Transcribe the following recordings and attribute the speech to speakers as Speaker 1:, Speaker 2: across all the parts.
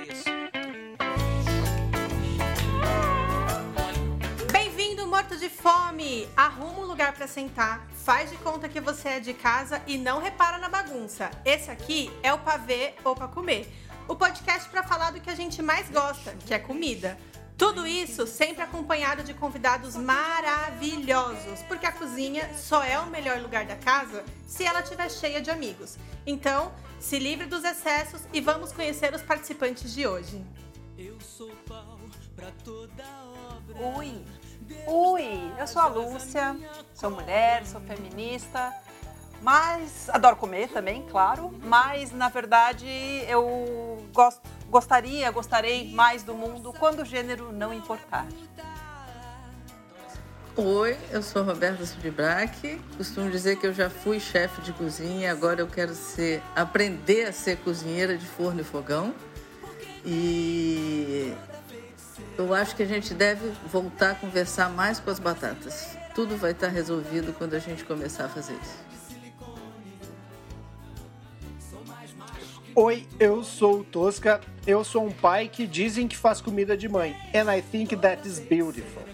Speaker 1: preço.
Speaker 2: Bem-vindo, morto de fome! Arruma um lugar para sentar, faz de conta que você é de casa e não repara na bagunça. Esse aqui é o Pavê ou Pra Comer, o podcast para falar do que a gente mais gosta, que é comida. Tudo isso sempre acompanhado de convidados maravilhosos, porque a cozinha só é o melhor lugar da casa se ela estiver cheia de amigos. Então, se livre dos excessos e vamos conhecer os participantes de hoje.
Speaker 3: Ui, ui, eu sou a Lúcia, sou mulher, sou feminista, mas adoro comer também, claro, mas na verdade eu gosto gostaria, gostarei mais do mundo quando o gênero não importar.
Speaker 4: Oi, eu sou Roberta Sudibrac. Costumo dizer que eu já fui chefe de cozinha, agora eu quero ser aprender a ser cozinheira de forno e fogão. E eu acho que a gente deve voltar a conversar mais com as batatas. Tudo vai estar resolvido quando a gente começar a fazer isso.
Speaker 5: Oi, eu sou o Tosca. Eu sou um pai que dizem que faz comida de mãe. And I think that is beautiful.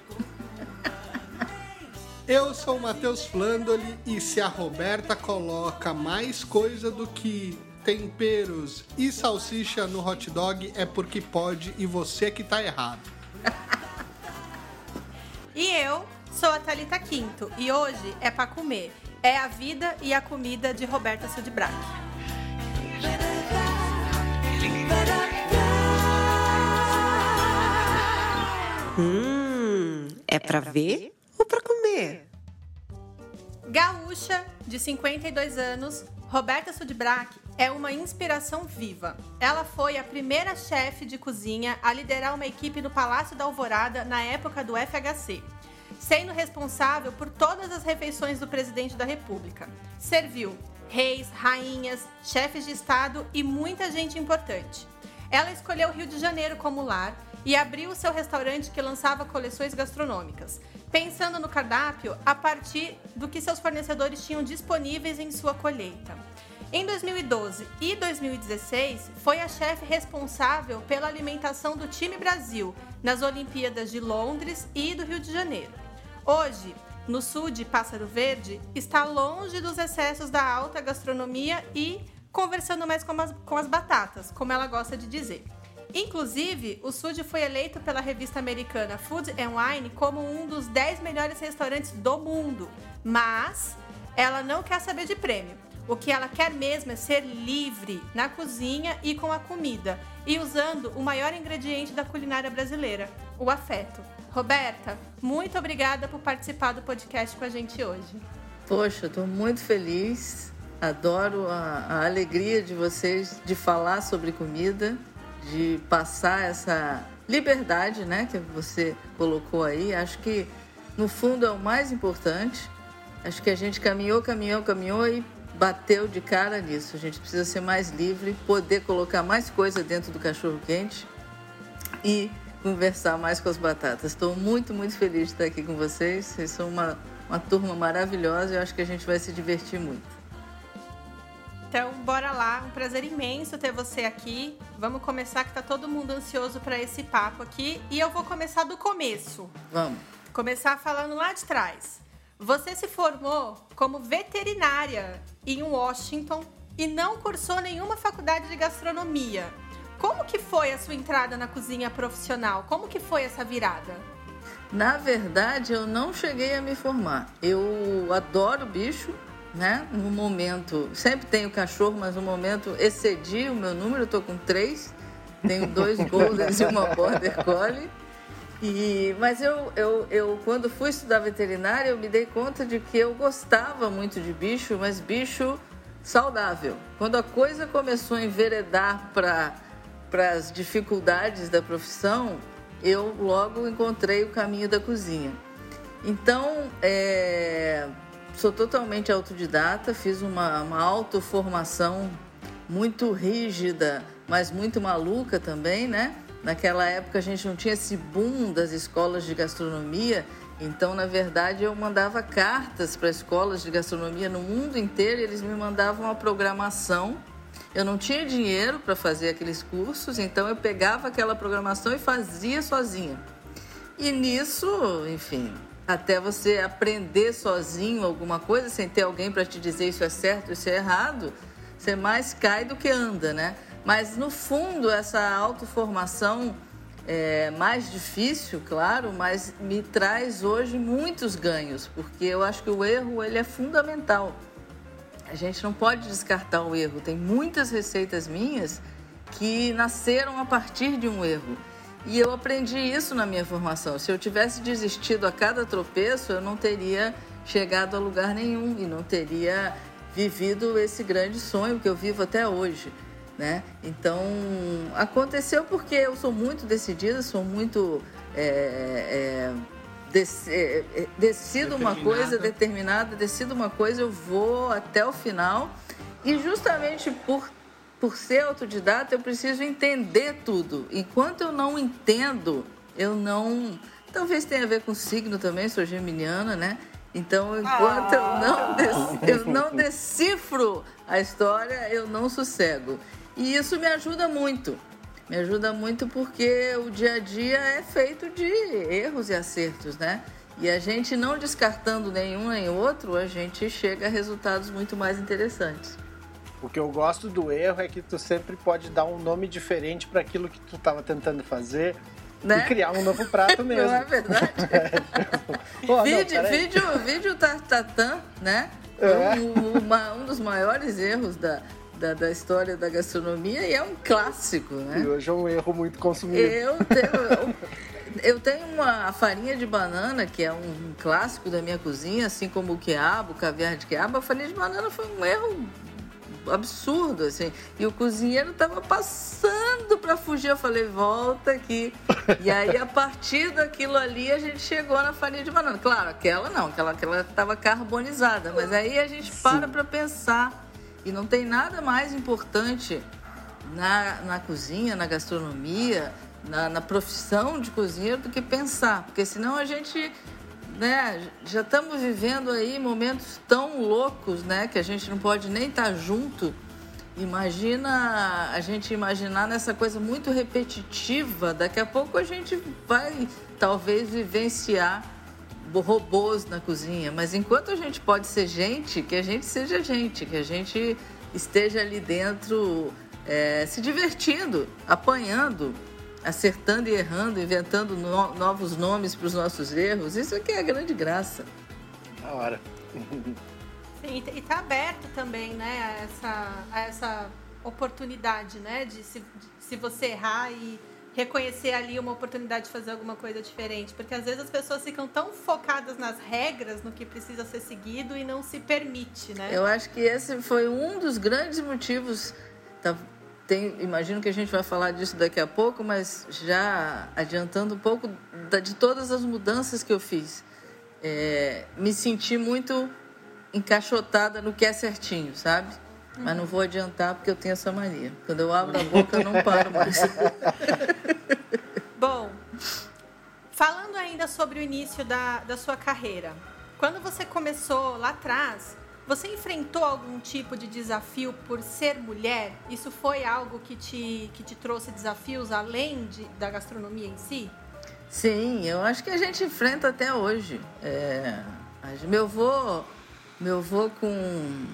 Speaker 6: Eu sou o Matheus Flandoli e se a Roberta coloca mais coisa do que temperos e salsicha no hot dog é porque pode e você que tá errado.
Speaker 2: E eu sou a Thalita Quinto e hoje é para comer. É a vida e a comida de Roberta Sudbrac.
Speaker 7: Hum, é pra ver ou pra comer?
Speaker 2: Gaúcha, de 52 anos, Roberta Sudbrac é uma inspiração viva. Ela foi a primeira chefe de cozinha a liderar uma equipe no Palácio da Alvorada na época do FHC, sendo responsável por todas as refeições do presidente da República. Serviu reis, rainhas, chefes de estado e muita gente importante. Ela escolheu o Rio de Janeiro como lar e abriu seu restaurante que lançava coleções gastronômicas, pensando no cardápio a partir do que seus fornecedores tinham disponíveis em sua colheita. Em 2012 e 2016, foi a chefe responsável pela alimentação do time Brasil nas Olimpíadas de Londres e do Rio de Janeiro. Hoje, no sul de Pássaro Verde, está longe dos excessos da alta gastronomia e conversando mais com as, com as batatas, como ela gosta de dizer. Inclusive, o Sud foi eleito pela revista americana Food Wine como um dos 10 melhores restaurantes do mundo. Mas ela não quer saber de prêmio. O que ela quer mesmo é ser livre na cozinha e com a comida, e usando o maior ingrediente da culinária brasileira, o afeto. Roberta, muito obrigada por participar do podcast com a gente hoje.
Speaker 4: Poxa, estou muito feliz. Adoro a, a alegria de vocês de falar sobre comida, de passar essa liberdade, né, que você colocou aí. Acho que no fundo é o mais importante. Acho que a gente caminhou, caminhou, caminhou e bateu de cara nisso. A gente precisa ser mais livre, poder colocar mais coisa dentro do cachorro quente e conversar mais com as batatas. Estou muito, muito feliz de estar aqui com vocês. Vocês são uma, uma turma maravilhosa e eu acho que a gente vai se divertir muito.
Speaker 2: Então, bora lá. Um prazer imenso ter você aqui. Vamos começar que tá todo mundo ansioso para esse papo aqui e eu vou começar do começo.
Speaker 4: Vamos.
Speaker 2: Começar falando lá de trás. Você se formou como veterinária em Washington e não cursou nenhuma faculdade de gastronomia. Como que foi a sua entrada na cozinha profissional? Como que foi essa virada?
Speaker 4: Na verdade, eu não cheguei a me formar. Eu adoro bicho, né? No momento, sempre tenho cachorro, mas no momento excedi o meu número, eu tô com três. Tenho dois Goldens e uma Border Collie. E, mas eu, eu, eu, quando fui estudar veterinária, eu me dei conta de que eu gostava muito de bicho, mas bicho saudável. Quando a coisa começou a enveredar para as dificuldades da profissão, eu logo encontrei o caminho da cozinha. Então, é, sou totalmente autodidata, fiz uma, uma autoformação muito rígida, mas muito maluca também, né? Naquela época a gente não tinha esse boom das escolas de gastronomia, então na verdade eu mandava cartas para escolas de gastronomia no mundo inteiro, e eles me mandavam a programação. Eu não tinha dinheiro para fazer aqueles cursos, então eu pegava aquela programação e fazia sozinha. E nisso, enfim, até você aprender sozinho alguma coisa, sem ter alguém para te dizer isso é certo, isso é errado, você mais cai do que anda, né? Mas no fundo, essa autoformação é mais difícil, claro, mas me traz hoje muitos ganhos, porque eu acho que o erro ele é fundamental. A gente não pode descartar o erro. Tem muitas receitas minhas que nasceram a partir de um erro. E eu aprendi isso na minha formação. Se eu tivesse desistido a cada tropeço, eu não teria chegado a lugar nenhum e não teria vivido esse grande sonho que eu vivo até hoje. Né? Então, aconteceu porque eu sou muito decidida, sou muito. É, é, é, é decido uma coisa determinada, decido uma coisa, eu vou até o final. E justamente por, por ser autodidata, eu preciso entender tudo. Enquanto eu não entendo, eu não. Talvez tenha a ver com signo também, sou geminiana, né? Então, enquanto eu, não eu não decifro a história, eu não sossego. E isso me ajuda muito. Me ajuda muito porque o dia a dia é feito de erros e acertos, né? E a gente não descartando nenhum nem outro, a gente chega a resultados muito mais interessantes.
Speaker 5: O que eu gosto do erro é que tu sempre pode dar um nome diferente para aquilo que tu estava tentando fazer né? e criar um novo prato mesmo.
Speaker 4: não é verdade? é, vídeo, não, vídeo, vídeo tartatã, né? É. Um, uma, um dos maiores erros da, da, da, história da gastronomia e é um clássico, né?
Speaker 5: E hoje é um erro muito consumido.
Speaker 4: Eu tenho, eu tenho uma farinha de banana, que é um clássico da minha cozinha, assim como o quiabo, o caviar de quiabo. A farinha de banana foi um erro absurdo, assim. E o cozinheiro tava passando para fugir. Eu falei, volta aqui. E aí, a partir daquilo ali, a gente chegou na farinha de banana. Claro, aquela não, aquela, aquela tava carbonizada. Mas aí a gente para para pensar e não tem nada mais importante na, na cozinha, na gastronomia, na, na profissão de cozinheiro do que pensar. Porque senão a gente né, já estamos vivendo aí momentos tão loucos, né, que a gente não pode nem estar junto. Imagina a gente imaginar nessa coisa muito repetitiva. Daqui a pouco a gente vai talvez vivenciar robôs na cozinha, mas enquanto a gente pode ser gente, que a gente seja gente, que a gente esteja ali dentro é, se divertindo, apanhando, acertando e errando, inventando no, novos nomes para os nossos erros. Isso aqui é a grande graça.
Speaker 5: Da hora.
Speaker 2: Sim, e está aberto também, né, a essa, a essa oportunidade, né, de se, de, se você errar e reconhecer ali uma oportunidade de fazer alguma coisa diferente. Porque às vezes as pessoas ficam tão focadas nas regras, no que precisa ser seguido e não se permite, né?
Speaker 4: Eu acho que esse foi um dos grandes motivos. Tá, tem, imagino que a gente vai falar disso daqui a pouco, mas já adiantando um pouco da, de todas as mudanças que eu fiz. É, me senti muito encaixotada no que é certinho, sabe? Mas não vou adiantar porque eu tenho essa mania. Quando eu abro a boca, eu não paro mais.
Speaker 2: Bom, falando ainda sobre o início da, da sua carreira, quando você começou lá atrás, você enfrentou algum tipo de desafio por ser mulher? Isso foi algo que te, que te trouxe desafios além de, da gastronomia em si?
Speaker 4: Sim, eu acho que a gente enfrenta até hoje. É, meu avô, meu avô com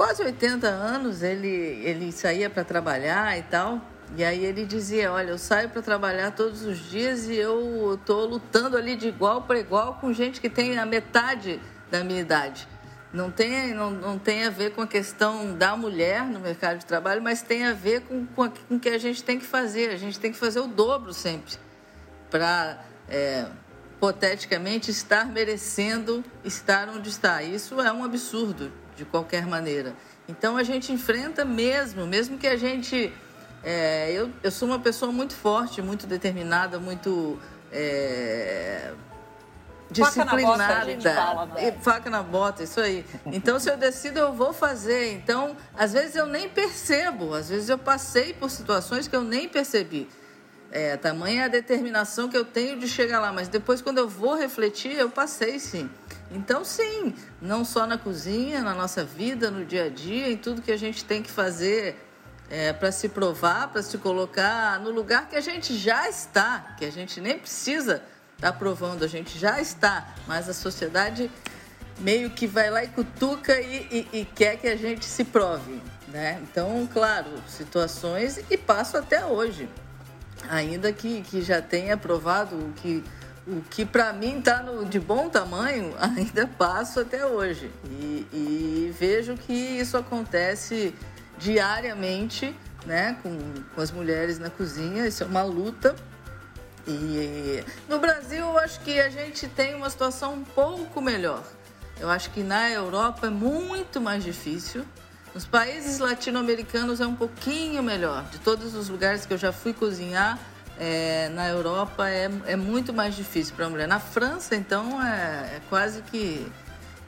Speaker 4: quase 80 anos, ele, ele saía para trabalhar e tal. E aí ele dizia, olha, eu saio para trabalhar todos os dias e eu estou lutando ali de igual para igual com gente que tem a metade da minha idade. Não tem, não, não tem a ver com a questão da mulher no mercado de trabalho, mas tem a ver com, com, com o que a gente tem que fazer. A gente tem que fazer o dobro sempre para, é, hipoteticamente, estar merecendo estar onde está. Isso é um absurdo de qualquer maneira. Então a gente enfrenta mesmo, mesmo que a gente. É, eu, eu sou uma pessoa muito forte, muito determinada, muito. É, disciplinada. Faca na, bota, né? faca na bota, isso aí. Então, se eu decido, eu vou fazer. Então, às vezes eu nem percebo, às vezes eu passei por situações que eu nem percebi. É, tamanha a determinação que eu tenho de chegar lá, mas depois quando eu vou refletir, eu passei sim. Então sim, não só na cozinha, na nossa vida, no dia a dia, em tudo que a gente tem que fazer é, para se provar, para se colocar no lugar que a gente já está, que a gente nem precisa estar tá provando, a gente já está, mas a sociedade meio que vai lá e cutuca e, e, e quer que a gente se prove. Né? Então, claro, situações e passo até hoje ainda que, que já tenha provado o que, o que para mim está de bom tamanho, ainda passo até hoje. E, e, vejo que isso acontece diariamente né, com, com as mulheres na cozinha, isso é uma luta. E no Brasil, eu acho que a gente tem uma situação um pouco melhor. Eu acho que na Europa é muito mais difícil. Nos países latino-americanos é um pouquinho melhor. De todos os lugares que eu já fui cozinhar, é, na Europa é, é muito mais difícil para a mulher. Na França, então, é, é quase que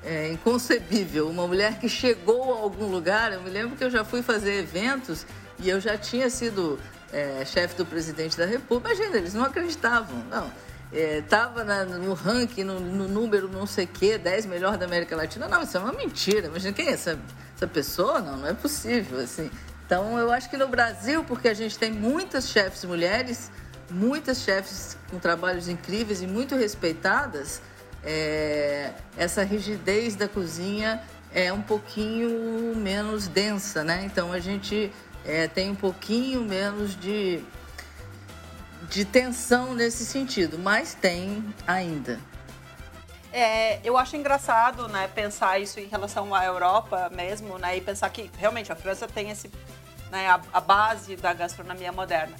Speaker 4: é inconcebível. Uma mulher que chegou a algum lugar, eu me lembro que eu já fui fazer eventos e eu já tinha sido é, chefe do presidente da República. Imagina, eles não acreditavam. Não estava é, no ranking, no, no, número não sei o quê, 10 melhor da América Latina. Não, isso é uma mentira. Imagina, quem é essa, essa pessoa? Não, não é possível, assim. Então, eu acho que no Brasil, porque a gente tem muitas chefes mulheres, muitas chefes com trabalhos incríveis e muito respeitadas, é, essa rigidez da cozinha é um pouquinho menos densa, né? Então, a gente é, tem um pouquinho menos de de tensão nesse sentido, mas tem ainda.
Speaker 3: É, eu acho engraçado, né, pensar isso em relação à Europa mesmo, né, e pensar que realmente a França tem esse, né, a, a base da gastronomia moderna.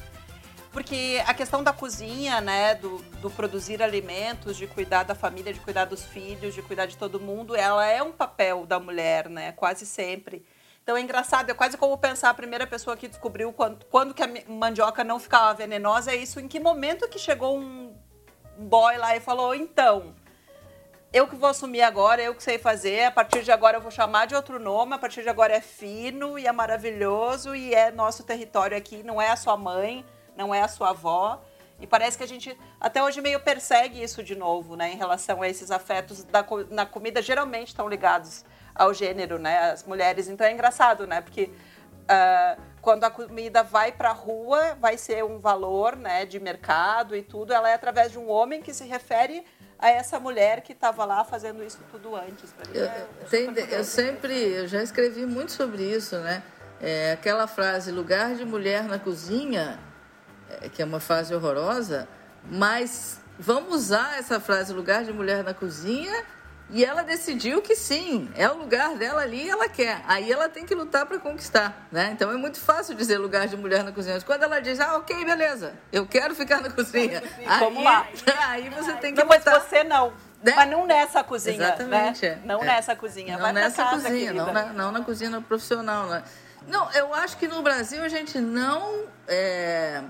Speaker 3: Porque a questão da cozinha, né, do, do, produzir alimentos, de cuidar da família, de cuidar dos filhos, de cuidar de todo mundo, ela é um papel da mulher, né, quase sempre. Então é engraçado, é quase como pensar a primeira pessoa que descobriu quando, quando que a mandioca não ficava venenosa, é isso, em que momento que chegou um boy lá e falou, então, eu que vou assumir agora, eu que sei fazer, a partir de agora eu vou chamar de outro nome, a partir de agora é fino e é maravilhoso e é nosso território aqui, não é a sua mãe, não é a sua avó. E parece que a gente até hoje meio persegue isso de novo, né, em relação a esses afetos da, na comida, geralmente estão ligados ao gênero, né? As mulheres. Então é engraçado, né? Porque uh, quando a comida vai para a rua, vai ser um valor, né? De mercado e tudo. Ela é através de um homem que se refere a essa mulher que estava lá fazendo isso tudo antes.
Speaker 4: Eu, é tem, eu sempre, eu já escrevi muito sobre isso, né? É, aquela frase, lugar de mulher na cozinha, é, que é uma frase horrorosa, mas vamos usar essa frase, lugar de mulher na cozinha, e ela decidiu que sim, é o lugar dela ali e ela quer. Aí ela tem que lutar para conquistar, né? Então é muito fácil dizer lugar de mulher na cozinha. Quando ela diz, ah, ok, beleza, eu quero ficar na cozinha.
Speaker 3: Aí, Vamos lá.
Speaker 4: Aí você tem que
Speaker 3: não,
Speaker 4: lutar.
Speaker 3: Mas você não. Né? Mas não nessa cozinha,
Speaker 4: Exatamente,
Speaker 3: né? Não é. nessa cozinha.
Speaker 4: Não
Speaker 3: Vai
Speaker 4: nessa
Speaker 3: casa,
Speaker 4: cozinha, não na, não na, cozinha profissional. Né? Não, eu acho que no Brasil a gente não... É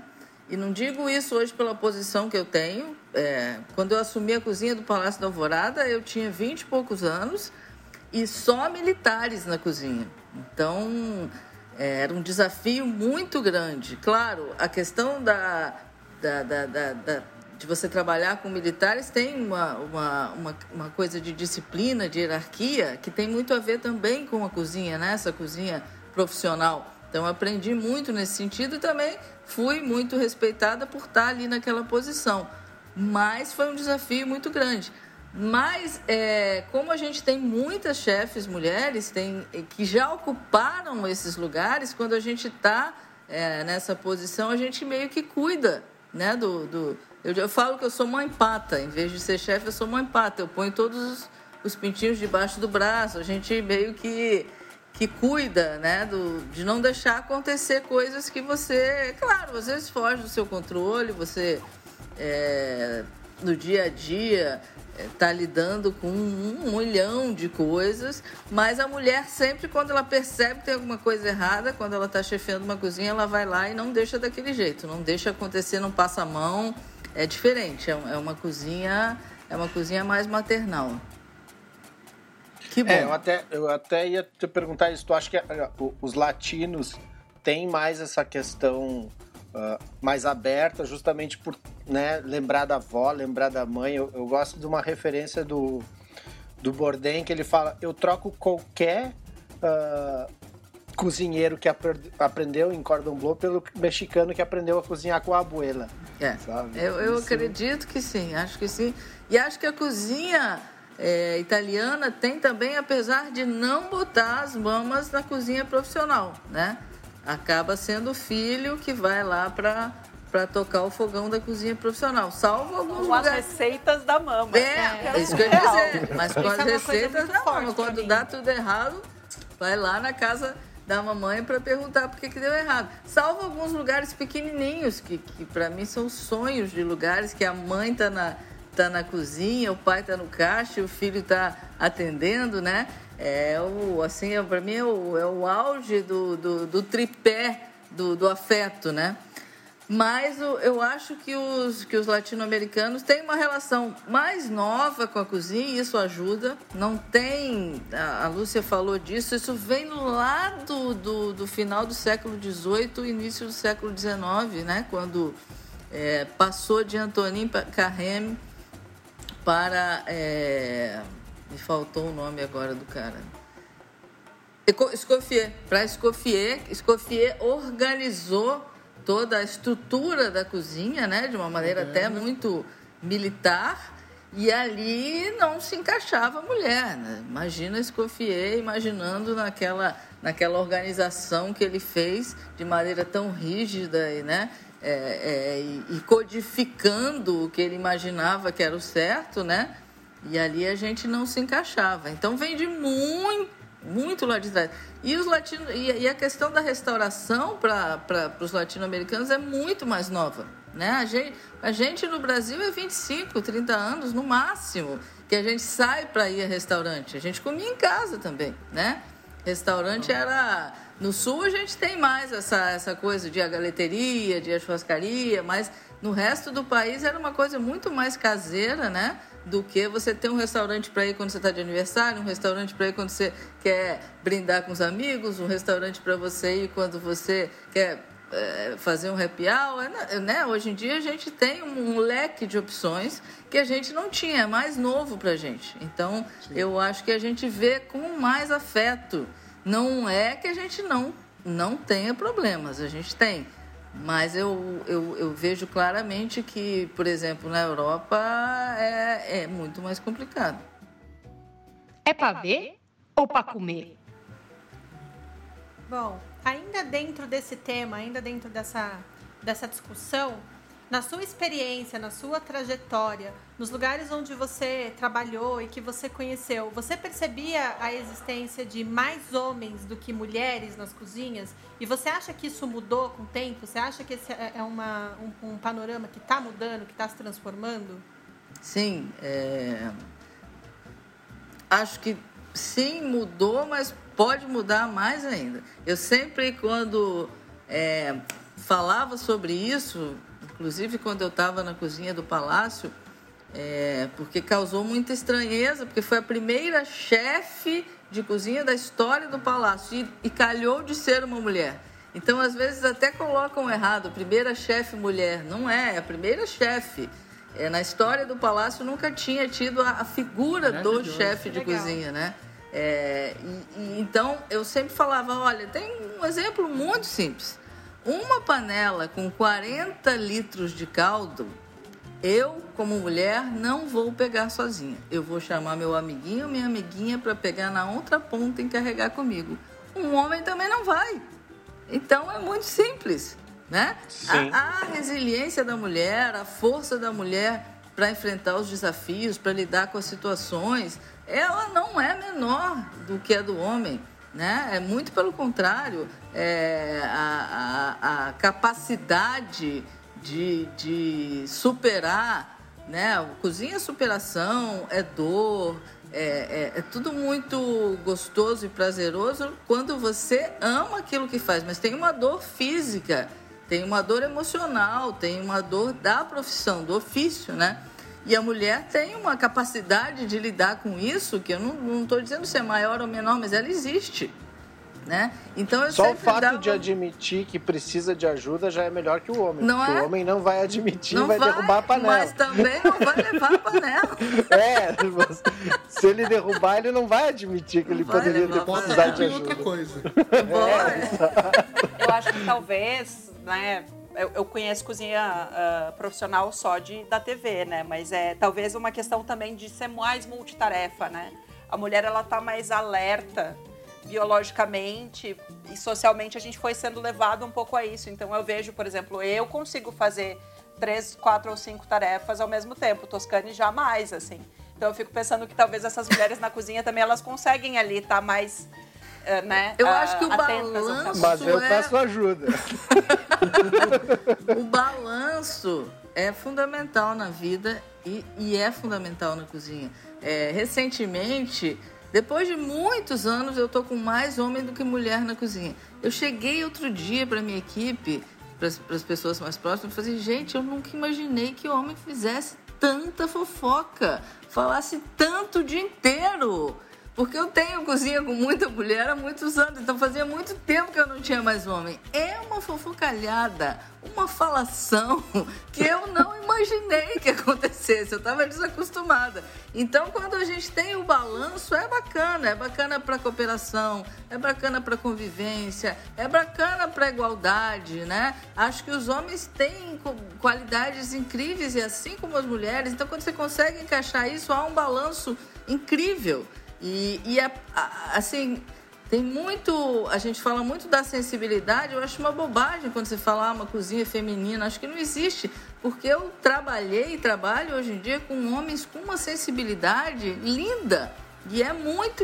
Speaker 4: e não digo isso hoje pela posição que eu tenho. É, quando eu assumi a cozinha do Palácio da Alvorada, eu tinha 20 e poucos anos e só militares na cozinha. Então, é, era um desafio muito grande. Claro, a questão da, da, da, da de você trabalhar com militares tem uma, uma, uma, uma, coisa de disciplina, de hierarquia, que tem muito a ver também com a cozinha, né? essa cozinha profissional. Então, aprendi muito nesse sentido e também fui muito respeitada por estar ali naquela posição. Mas foi um desafio muito grande. Mas, é, como a gente tem muitas chefes mulheres tem, que já ocuparam esses lugares, quando a gente está é, nessa posição, a gente meio que cuida né, do. do eu, eu, falo que eu sou mãe pata, em vez de ser chefe, eu sou mãe pata. Eu ponho todos os, os pintinhos debaixo do braço, a gente meio que que cuida, né, do, de não deixar acontecer coisas que você, claro, às vezes foge do seu controle, você é, no dia a dia está é, lidando com um, milhão de coisas, mas a mulher sempre quando ela percebe que tem alguma coisa errada, quando ela está chefiando uma cozinha, ela vai lá e não deixa daquele jeito, não deixa acontecer, não passa a mão, é diferente, é, é uma cozinha, é uma cozinha mais maternal.
Speaker 5: Que bom. É, eu até, eu até ia te perguntar isso. Tu acha que os latinos têm mais essa questão uh, mais aberta, justamente por né, lembrar da avó, lembrar da mãe. Eu, eu, gosto de uma referência do, do Bourdain, que ele fala: eu troco qualquer uh, cozinheiro que aprendeu em cordon bleu pelo mexicano que aprendeu a cozinhar com a abuela.
Speaker 4: É, sabe? eu, eu acredito que sim, acho que sim. E acho que a cozinha é, italiana tem também, apesar de não botar as mamas na cozinha profissional, né? Acaba sendo o filho que vai lá para para tocar o fogão da cozinha profissional, salvo alguns
Speaker 3: com
Speaker 4: lugares.
Speaker 3: as receitas da mama.
Speaker 4: É, é isso que eu ia dizer. Mas com as é receitas da mama. Quando dá tudo errado, vai lá na casa da mamãe para perguntar por que, que deu errado. Salvo alguns lugares pequenininhos, que, que para mim são sonhos de lugares que a mãe tá na, tá na cozinha, o pai tá no caixa, o filho tá atendendo, né? É o, assim, é, para mim é o, é o auge do, do, do tripé do, do afeto, né? Mas eu acho que os, que os latino-americanos têm uma relação mais nova com a cozinha e isso ajuda. Não tem, a, Lúcia falou disso, isso vem lá do, do, do final do século XVIII, início do século XIX, né? quando é, passou de Antonin Carême para. É, me faltou o nome agora do cara. Escoffier. Para Escoffier, Escoffier organizou toda a estrutura da cozinha, né, de uma maneira até muito militar, e ali não se encaixava a mulher. Né? Imagina Escoffier imaginando naquela, naquela organização que ele fez de maneira tão rígida e, né, é, é, e codificando o que ele imaginava que era o certo, né? E ali a gente não se encaixava. Então vem de muito, muito lá de trás. E, os latino, e, a questão da restauração para os latino-americanos é muito mais nova. Né? A, gente, a gente no Brasil é 25, 30 anos no máximo que a gente sai para ir a restaurante. A gente comia em casa também, né? Restaurante era... No sul a gente tem mais essa, essa coisa de a galeteria, de a churrascaria, mas no resto do país era uma coisa muito mais caseira, né? Do que você ter um restaurante para ir quando você está de aniversário, um restaurante para ir quando você quer brindar com os amigos, um restaurante para você ir quando você quer é, fazer um happy hour. Né? né? Hoje em dia a gente tem um, um, leque de opções que a gente não tinha, é mais novo para a gente. Então Sim. eu acho que a gente vê com mais afeto. Não é que a gente não, não tenha problemas, a gente tem mas eu, eu, eu, vejo claramente que, por exemplo, na Europa é, é muito mais complicado.
Speaker 1: É para ver ou para comer?
Speaker 2: Bom, ainda dentro desse tema, ainda dentro dessa, dessa discussão, na sua experiência, na sua trajetória, nos lugares onde você trabalhou e que você conheceu, você percebia a existência de mais homens do que mulheres nas cozinhas? E você acha que isso mudou com o tempo? Você acha que esse é, é uma, um, um panorama que está mudando, que está se transformando?
Speaker 4: Sim, é... acho que sim, mudou, mas pode mudar mais ainda. Eu sempre, quando é, falava sobre isso, inclusive quando eu estava na cozinha do palácio, é, porque causou muita estranheza, porque foi a primeira chefe de cozinha da história do palácio e, e, calhou de ser uma mulher. Então, às vezes, até colocam errado, primeira chefe mulher. Não é, é a primeira chefe. É, na história do palácio nunca tinha tido a, a figura do chefe de Legal. cozinha, né? É, e, e, então, eu sempre falava, olha, tem um exemplo muito simples. Uma panela com 40 litros de caldo, eu, como mulher, não vou pegar sozinha. Eu vou chamar meu amiguinho ou minha amiguinha para pegar na outra ponta e carregar comigo. Um homem também não vai. Então é muito simples, né? A, a resiliência da mulher, a força da mulher para enfrentar os desafios, para lidar com as situações, ela não é menor do que a do homem. Né? É muito pelo contrário, é, a, a, a capacidade de, de superar, né? Cozinha é superação, é dor, é, é, é, tudo muito gostoso e prazeroso quando você ama aquilo que faz, mas tem uma dor física, tem uma dor emocional, tem uma dor da profissão, do ofício, né? E a mulher tem uma capacidade de lidar com isso, que eu não estou dizendo se é maior ou menor, mas ela existe. né? Então eu
Speaker 5: Só o fato
Speaker 4: dava...
Speaker 5: de admitir que precisa de ajuda já é melhor que o homem.
Speaker 4: Não
Speaker 5: porque
Speaker 4: é?
Speaker 5: o homem não vai admitir
Speaker 4: não
Speaker 5: vai, derrubar a panela.
Speaker 4: Mas também não vai levar a panela.
Speaker 5: É, se ele derrubar, ele não vai admitir que ele
Speaker 4: vai
Speaker 5: poderia ter precisado de
Speaker 6: E outra
Speaker 5: ajuda.
Speaker 6: coisa.
Speaker 4: Vai.
Speaker 3: Eu acho que talvez, né? Eu, eu conheço cozinha ah, profissional só de, da TV, né? Mas é talvez uma questão também de ser mais multitarefa, né? A mulher, ela tá mais alerta biologicamente e socialmente a gente foi sendo levado um pouco a isso. Então eu vejo, por exemplo, eu consigo fazer três, quatro ou cinco tarefas ao mesmo tempo. Toscane jamais, assim. Então eu fico pensando que talvez essas mulheres na cozinha também elas conseguem ali estar mais, eh, né?
Speaker 4: Eu
Speaker 3: ah,
Speaker 4: acho que o balanço-
Speaker 5: Mas eu
Speaker 4: é-
Speaker 5: peço ajuda.
Speaker 4: O balanço é fundamental na vida e, e é fundamental na cozinha. É, recentemente, depois de muitos anos, eu tô com mais homem do que mulher na cozinha. Eu cheguei outro dia para minha equipe, para as pessoas mais próximas, e falei, gente, eu nunca imaginei que homem fizesse tanta fofoca, falasse tanto o dia inteiro. Porque eu tenho cozinha com muita mulher há muitos anos, então fazia muito tempo que eu não tinha mais homem. É uma fofocalhada, uma falação que eu não imaginei que acontecesse, eu estava desacostumada. Então, quando a gente tem o balanço, é bacana, é bacana para cooperação, é bacana para convivência, é bacana para igualdade, né? Acho que os homens têm qualidades incríveis e assim como as mulheres. Então, quando você consegue encaixar isso, há um balanço incrível. E, e é, assim, tem muito. A gente fala muito da sensibilidade, eu acho uma bobagem quando você fala ah, uma cozinha feminina. Acho que não existe, porque eu trabalhei e trabalho hoje em dia com homens com uma sensibilidade linda. E é muito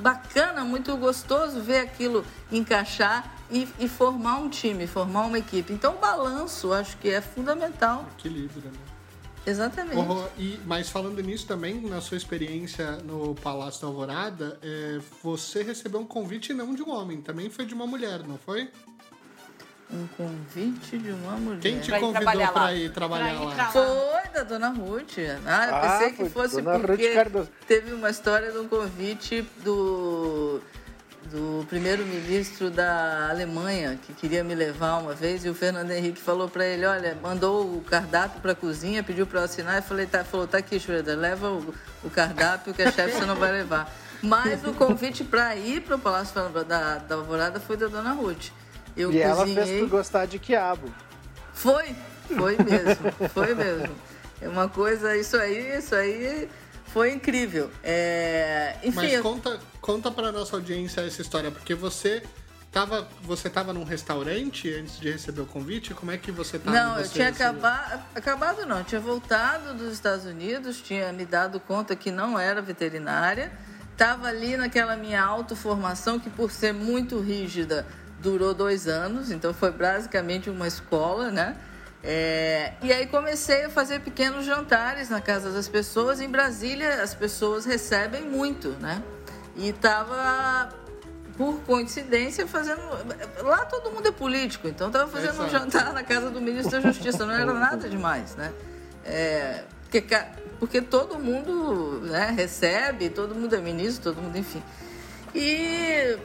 Speaker 4: bacana, muito gostoso ver aquilo encaixar e, e formar um time, formar uma equipe. Então, o balanço acho que é fundamental.
Speaker 6: Equilíbrio, né?
Speaker 4: Exatamente.
Speaker 6: E, mas falando nisso também, na sua experiência no Palácio da Alvorada, é, você recebeu um convite não de um homem, também foi de uma mulher, não foi?
Speaker 4: Um convite de uma mulher.
Speaker 6: Quem te
Speaker 3: Pra
Speaker 6: convidou pra ir trabalhar
Speaker 2: Pra ir
Speaker 6: lá?
Speaker 4: Foi da Dona Ruth. Ah, eu
Speaker 5: Ah,
Speaker 4: pensei que fosse porque teve uma história de um convite do, do primeiro-ministro da Alemanha, que queria me levar uma vez, e o Fernando Henrique falou para ele, olha, mandou o cardápio para a cozinha, pediu para eu assinar, e falei, tá, falou, tá aqui, Schroeder, leva o, o cardápio que a chefe você não vai levar. Mas o convite para ir para o Palácio da, da Alvorada foi da Dona Ruth. Eu
Speaker 5: e ela
Speaker 4: cozinhei...
Speaker 5: fez tu gostar de quiabo.
Speaker 4: Foi, foi mesmo, foi mesmo. É uma coisa, isso aí, isso aí foi incrível. É, enfim,
Speaker 6: Mas
Speaker 4: eu-
Speaker 6: conta, conta pra nossa audiência essa história, porque você tava, você tava num restaurante antes de receber o convite? Como é que você tava?
Speaker 4: não, eu
Speaker 6: Você
Speaker 4: tinha
Speaker 6: recebeu?
Speaker 4: acabado, acabado não, eu tinha voltado dos Estados Unidos, tinha me dado conta que não era veterinária, estava ali naquela minha autoformação que por ser muito rígida durou dois anos, então foi basicamente uma escola, né? É, e aí comecei a fazer pequenos jantares na casa das pessoas. Em Brasília, as pessoas recebem muito, né? E estava, por coincidência, fazendo. Lá todo mundo é político, então estava fazendo um jantar na casa do ministro da Justiça. Não era nada demais, né? É, porque, porque todo mundo né, recebe, todo mundo é ministro, todo mundo, enfim. E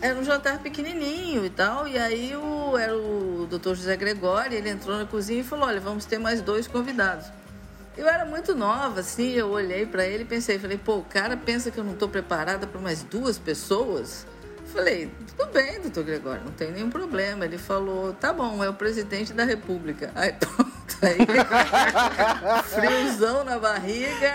Speaker 4: era um jantar pequenininho e tal, e aí o, era o doutor José Gregório, ele entrou na cozinha e falou, olha, vamos ter mais dois convidados. Eu era muito nova, assim, eu olhei para ele e pensei, falei, pô, o cara pensa que eu não estou preparada para mais duas pessoas? Falei, tudo bem, doutor Gregório, não tem nenhum problema. Ele falou, tá bom, é o presidente da república. Aí pronto, aí friozão na barriga,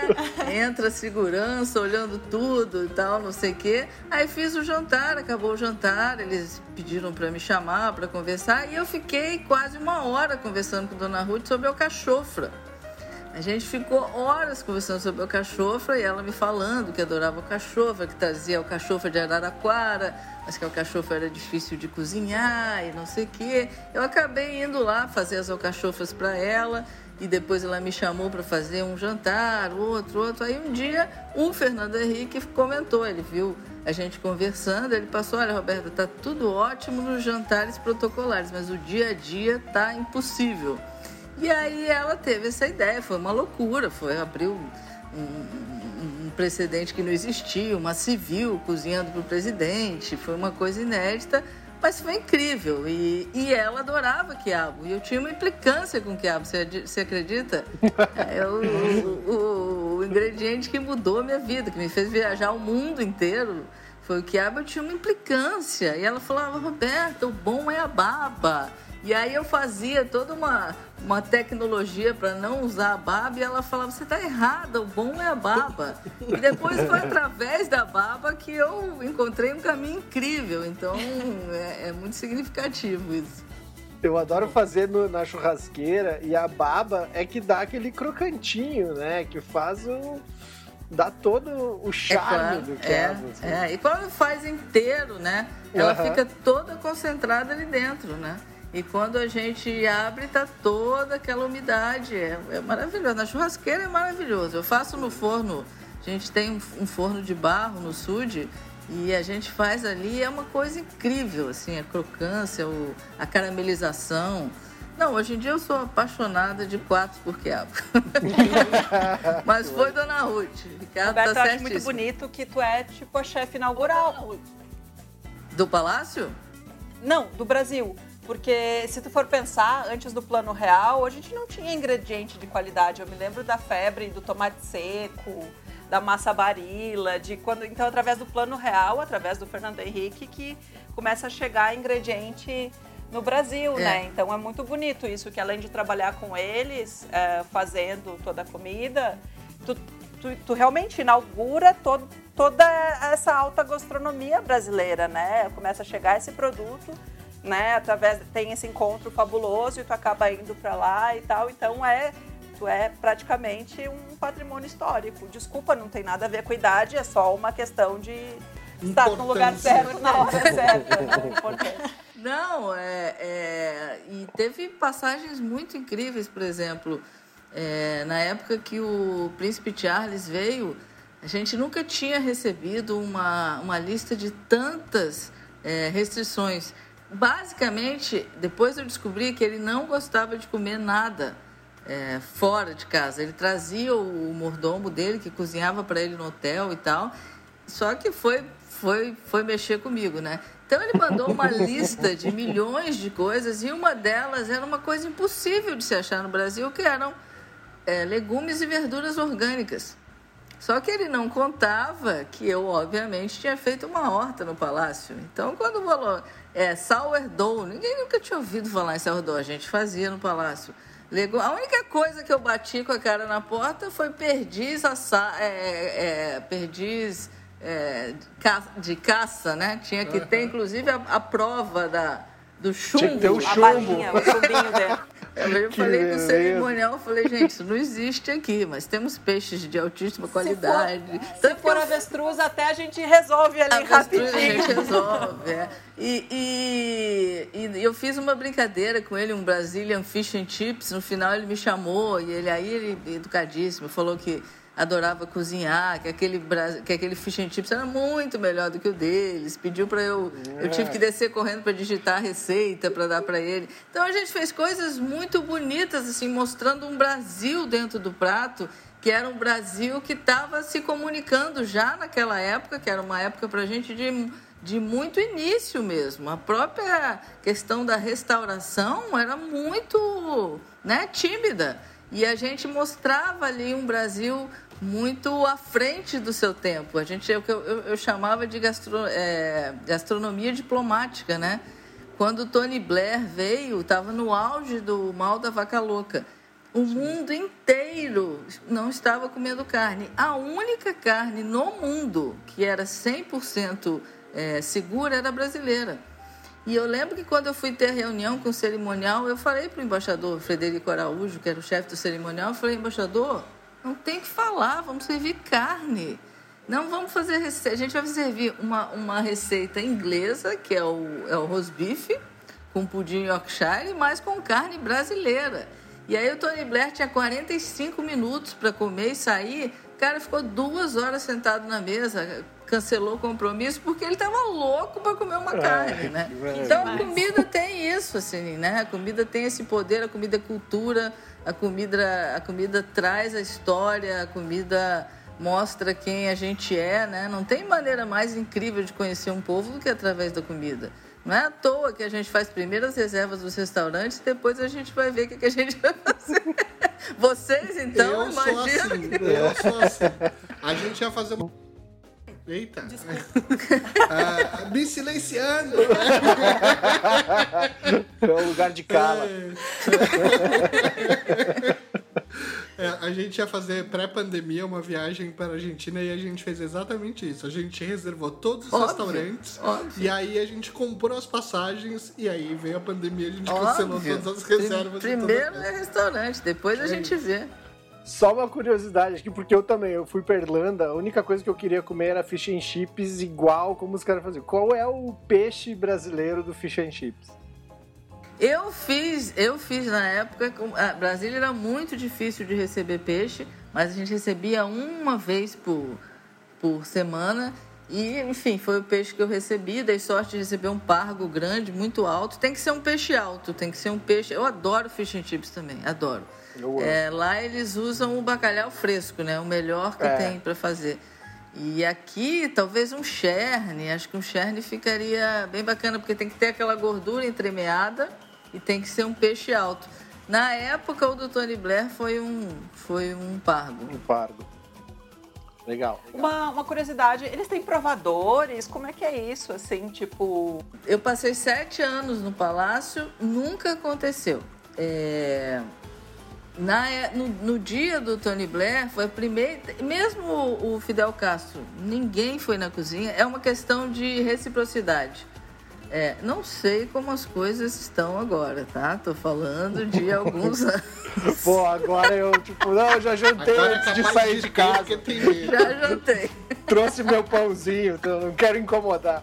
Speaker 4: entra segurança olhando tudo e tal, não sei o quê. Aí fiz o jantar, acabou o jantar, eles pediram para me chamar para conversar e eu fiquei quase uma hora conversando com Dona Ruth sobre o cachofra. A gente ficou horas conversando sobre o cachofra e ela me falando que adorava o cachofra, que trazia o cachofra de Araraquara, mas que o cachofra era difícil de cozinhar e não sei o quê. Eu acabei indo lá fazer as alcachofras para ela e depois ela me chamou para fazer um jantar, outro, outro. Aí um dia o Fernando Henrique comentou, ele viu a gente conversando, ele passou, olha Roberta, tá tudo ótimo nos jantares protocolares, mas o dia a dia tá impossível. E aí ela teve essa ideia, foi uma loucura, foi abriu um, um- um precedente que não existia, uma civil cozinhando para o presidente, foi uma coisa inédita, mas foi incrível. E, e ela adorava quiabo, e eu tinha uma implicância com quiabo, você, você acredita? É o, o, o ingrediente que mudou a minha vida, que me fez viajar o mundo inteiro. Foi o quiabo, eu tinha uma implicância. E ela falava, Roberta, o bom é a baba. E aí eu fazia toda uma, uma tecnologia para não usar a baba e ela falava, você está errada, o bom é a baba. E depois foi através da baba que eu encontrei um caminho incrível. Então é, é muito significativo isso.
Speaker 5: Eu adoro fazer no, na churrasqueira e a baba é que dá aquele crocantinho, né? Que faz o. dá todo o charme
Speaker 4: é
Speaker 5: do quiabo.
Speaker 4: É, assim. é, e quando faz inteiro, né? Ela uhum. fica toda concentrada ali dentro, né? E quando a gente abre, tá toda aquela umidade. É, é maravilhoso. Na churrasqueira é maravilhoso. Eu faço no forno. A gente tem um, um forno de barro no sud e a gente faz ali. É uma coisa incrível, assim, a crocância, o, a caramelização. Não, hoje em dia eu sou apaixonada de quatro por quiabo. Mas foi Dona Ruth. Ricardo
Speaker 3: Roberto,
Speaker 4: tá
Speaker 3: eu acho muito bonito que tu é tipo a chefe inaugural.
Speaker 4: Do Palácio?
Speaker 3: Não, do Brasil. Porque se tu for pensar, antes do plano real, a gente não tinha ingrediente de qualidade. Eu me lembro da febre do tomate seco, da massa barila, de quando. Então, através do plano real, através do Fernando Henrique, que começa a chegar ingrediente no Brasil, é. né? Então é muito bonito isso, que além de trabalhar com eles, é, fazendo toda a comida, tu, tu, tu realmente inaugura todo, toda essa alta gastronomia brasileira, né? Começa a chegar esse produto né? Através tem esse encontro fabuloso e tu acaba indo para lá e tal. Então é tu é praticamente um patrimônio histórico. Desculpa, não tem nada a ver com a idade, é só uma questão de estar no lugar certo na hora certa. Né?
Speaker 4: Não, é, é, e teve passagens muito incríveis, por exemplo, é, na época que o príncipe Charles veio, a gente nunca tinha recebido uma, uma lista de tantas é, restrições basicamente, depois eu descobri que ele não gostava de comer nada é, fora de casa. Ele trazia o mordomo dele, que cozinhava para ele no hotel e tal. Só que foi, foi, foi mexer comigo, né? Então ele mandou uma lista de milhões de coisas e uma delas era uma coisa impossível de se achar no Brasil, que eram é, legumes e verduras orgânicas. Só que ele não contava que eu, obviamente, tinha feito uma horta no palácio. Então, quando falou é, sourdough, ninguém nunca tinha ouvido falar em sourdough, a gente fazia no palácio. A única coisa que eu bati com a cara na porta foi perdiz, assa, é, é, é perdiz é, de caça, né? Tinha que ter, inclusive, a, a prova da, do chumbo. Tinha que
Speaker 5: ter o chumbo.
Speaker 3: A balinha, o chumbinho dela.
Speaker 4: Eu que falei no cerimonial, falei, gente, isso não existe aqui, mas temos peixes de altíssima qualidade.
Speaker 3: Se for, se for avestruz, até a gente resolve ali avestruz rapidinho.
Speaker 4: A gente resolve, é. E, e, e, eu fiz uma brincadeira com ele, um Brazilian Fish and Chips. No final ele me chamou e ele aí, ele, educadíssimo, falou que adorava cozinhar, que aquele, que aquele fish and chips era muito melhor do que o deles. Pediu para eu. Eu tive que descer correndo para digitar a receita para dar para ele. Então a gente fez coisas muito bonitas, assim, mostrando um Brasil dentro do prato, que era um Brasil que estava se comunicando já naquela época, que era uma época para a gente de de muito início mesmo. A própria questão da restauração era muito né, tímida. E a gente mostrava ali um Brasil muito à frente do seu tempo. A gente, eu, eu, eu chamava de gastro, é, gastronomia diplomática, né? Quando o Tony Blair veio, estava no auge do mal da vaca louca. O mundo inteiro não estava comendo carne. A única carne no mundo que era 100% é, segura era brasileira. E eu lembro que quando eu fui ter reunião com o cerimonial, eu falei para o embaixador Frederico Araújo, que era o chefe do cerimonial, eu falei, embaixador, não tem que falar, vamos servir carne. Não vamos fazer receita. A gente vai servir uma, uma receita inglesa, que é o, é o rosbife, com pudim Yorkshire, mas com carne brasileira. E aí o Tony Blair tinha 45 minutos para comer e sair. O cara ficou duas horas sentado na mesa, cancelou o compromisso porque ele estava louco para comer uma carne, né? Então a comida tem isso, assim, né? A comida tem esse poder, a comida é cultura, a comida, a comida traz a história, a comida mostra quem a gente é, né? Não tem maneira mais incrível de conhecer um povo do que através da comida. Não é à toa que a gente faz primeiro as reservas dos restaurantes e depois a gente vai ver o que, que a gente vai fazer. Vocês, então,
Speaker 6: eu
Speaker 4: imagina.
Speaker 6: sou assim, eu sou assim. A gente ia fazer uma. Eita. Ah, me silenciando.
Speaker 5: É o lugar de cala.
Speaker 6: É, a gente ia fazer pré-pandemia uma viagem para a Argentina e a gente fez exatamente isso. A gente reservou todos os
Speaker 4: Óbvio,
Speaker 6: restaurantes
Speaker 4: óbvio.
Speaker 6: e aí a gente comprou as passagens e aí veio a pandemia e a gente cancelou todas as reservas. E
Speaker 4: Primeiro é restaurante, depois a gente vê.
Speaker 5: Só uma curiosidade aqui, porque eu também, eu fui pra Irlanda, a única coisa que eu queria comer era fish and chips igual como os caras faziam. Qual é o peixe brasileiro do fish and chips?
Speaker 4: Eu fiz, eu fiz na época, a Brasília era muito difícil de receber peixe, mas a gente recebia uma vez por, por semana. E, enfim, foi o peixe que eu recebi. Dei sorte de receber um pargo grande, muito alto. Tem que ser um peixe alto, tem que ser um peixe. Eu adoro fish and chips também, adoro. É, lá eles usam o bacalhau fresco, né? O melhor que
Speaker 5: É.
Speaker 4: tem para fazer. E aqui, talvez um cherne. Acho que um cherne ficaria bem bacana, porque tem que ter aquela gordura entremeada e tem que ser um peixe alto. Na época, o do Tony Blair foi um, foi um pargo.
Speaker 5: Um pargo. Legal.
Speaker 3: Uma, uma curiosidade, eles têm provadores? Como é que é isso, assim, tipo...
Speaker 4: Eu passei sete anos no palácio, nunca aconteceu. É, na, no, no dia do Tony Blair, foi a primeira. Mesmo o, o Fidel Castro, ninguém foi na cozinha. É uma questão de reciprocidade. É, não sei como as coisas estão agora, tá? Tô falando de alguns anos.
Speaker 5: Pô, agora eu, tipo, não, eu já jantei
Speaker 6: Agora é
Speaker 5: antes de
Speaker 6: capaz
Speaker 5: sair de
Speaker 6: ter,
Speaker 5: casa.
Speaker 4: Já jantei.
Speaker 5: Trouxe meu pãozinho, então não quero incomodar.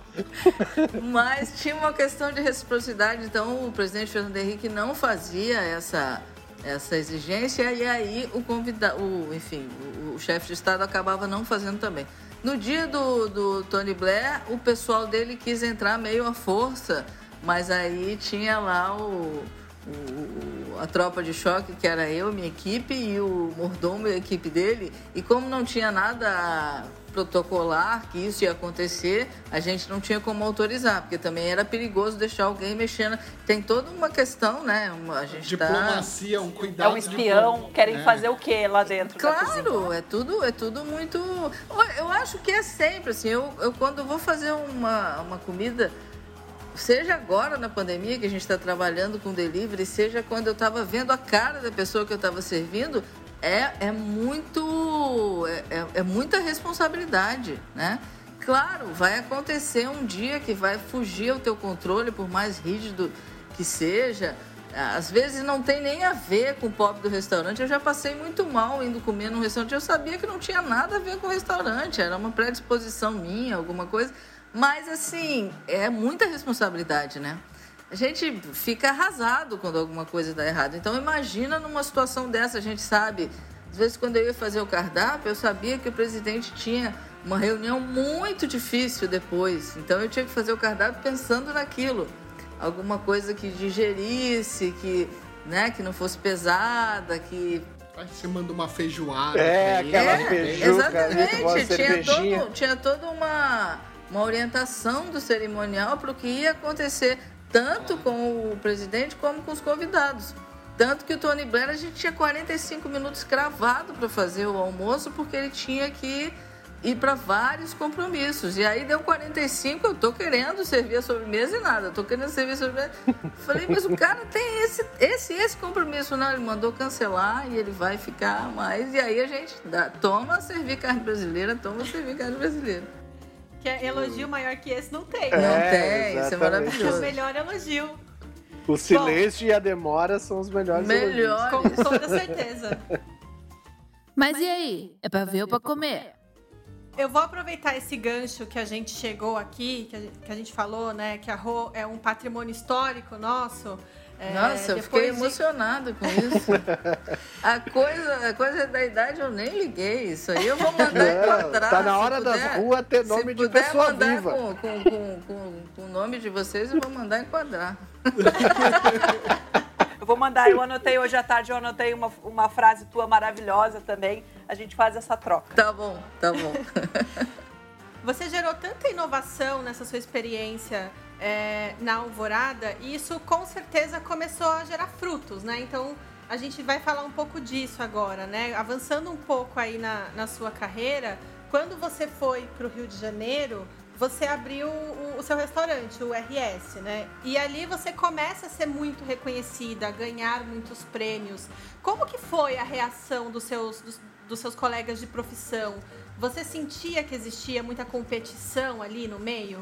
Speaker 4: Mas tinha uma questão de reciprocidade, então o presidente Fernando Henrique não fazia essa, essa exigência e aí o convidado, o, enfim, o, o chefe de Estado acabava não fazendo também. No dia do, do Tony Blair, o pessoal dele quis entrar meio à força, mas aí tinha lá o, o- a tropa de choque, que era eu, minha equipe, e o mordomo e a equipe dele. E como não tinha nada protocolar que isso ia acontecer, a gente não tinha como autorizar, porque também era perigoso deixar alguém mexendo. Tem toda uma questão, né? Uma- A gente tá...
Speaker 6: Diplomacia, um
Speaker 3: É
Speaker 6: cuidado.
Speaker 3: um espião,
Speaker 6: diplomático.
Speaker 3: querem
Speaker 6: É.
Speaker 3: fazer o quê lá dentro?
Speaker 4: Claro, é tudo, é tudo muito. Eu acho que é sempre assim. Eu, eu quando vou fazer uma, uma comida, seja agora na pandemia que a gente está trabalhando com delivery, seja quando eu estava vendo a cara da pessoa que eu estava servindo, é, é muito é, é- é muita responsabilidade, né? Claro, vai acontecer um dia que vai fugir ao teu controle, por mais rígido que seja. Às vezes não tem nem a ver com o pop do restaurante. Eu já passei muito mal indo comer num restaurante. Eu sabia que não tinha nada a ver com o restaurante, era uma predisposição minha, alguma coisa. Mas assim, é muita responsabilidade, né? A gente fica arrasado quando alguma coisa dá errado. Então imagina numa situação dessa, a gente sabe. Às vezes quando eu ia fazer o cardápio, eu sabia que o presidente tinha uma reunião muito difícil depois. Então eu tinha que fazer o cardápio pensando naquilo. Alguma coisa que digerisse, que, né, que não fosse pesada, que
Speaker 6: você manda uma feijoada.
Speaker 5: É,
Speaker 6: ele,
Speaker 5: aquela feijuca. uma
Speaker 4: Exatamente, tinha, todo, tinha toda uma, uma orientação do cerimonial para o que ia acontecer, tanto com o presidente como com os convidados. Tanto que o Tony Blair, a gente tinha 45 minutos cravado para fazer o almoço, porque ele tinha que ir para vários compromissos. E aí deu 45, eu tô querendo servir a sobremesa e nada, eu tô querendo servir a sobremesa. Falei, mas o cara tem esse, esse, esse compromisso. Não, ele mandou cancelar e ele vai ficar mais. E aí a gente dá, toma servir carne brasileira, toma servir carne brasileira.
Speaker 2: Que é elogio maior que esse não tem.
Speaker 5: É,
Speaker 4: Não tem, isso é
Speaker 5: exatamente.
Speaker 2: É o
Speaker 4: maravilhoso.
Speaker 2: melhor elogio.
Speaker 5: O silêncio e a demora são os melhores elogios.
Speaker 4: Melhor.
Speaker 2: Com toda certeza.
Speaker 8: Mas e aí? É pra ver ou pra comer?
Speaker 2: Eu vou aproveitar esse gancho que a gente chegou aqui, que a gente, que a gente falou, né? Que a Rô é um patrimônio histórico nosso. É,
Speaker 4: Nossa, eu fiquei
Speaker 2: de-
Speaker 4: emocionada com isso. A coisa, a coisa da idade eu nem liguei. Isso aí eu vou mandar enquadrar.
Speaker 5: tá na hora das
Speaker 4: puder.
Speaker 5: ruas ter nome de pessoa
Speaker 4: mandar
Speaker 5: viva.
Speaker 4: Com, com, com, com, com o nome de vocês, eu vou mandar enquadrar.
Speaker 3: Eu vou mandar, eu anotei hoje à tarde, eu anotei uma, uma frase tua maravilhosa também. A gente faz essa troca.
Speaker 4: Tá bom, tá bom.
Speaker 2: Você gerou tanta inovação nessa sua experiência é, na Alvorada e isso com certeza começou a gerar frutos, né? Então a gente vai falar um pouco disso agora, né? Avançando um pouco aí na, na sua carreira, quando você foi para o Rio de Janeiro, você abriu o, o, seu restaurante, o RS, né? E ali você começa a ser muito reconhecida, a ganhar muitos prêmios. Como que foi a reação dos seus, dos, dos seus colegas de profissão? Você sentia que existia muita competição ali no meio?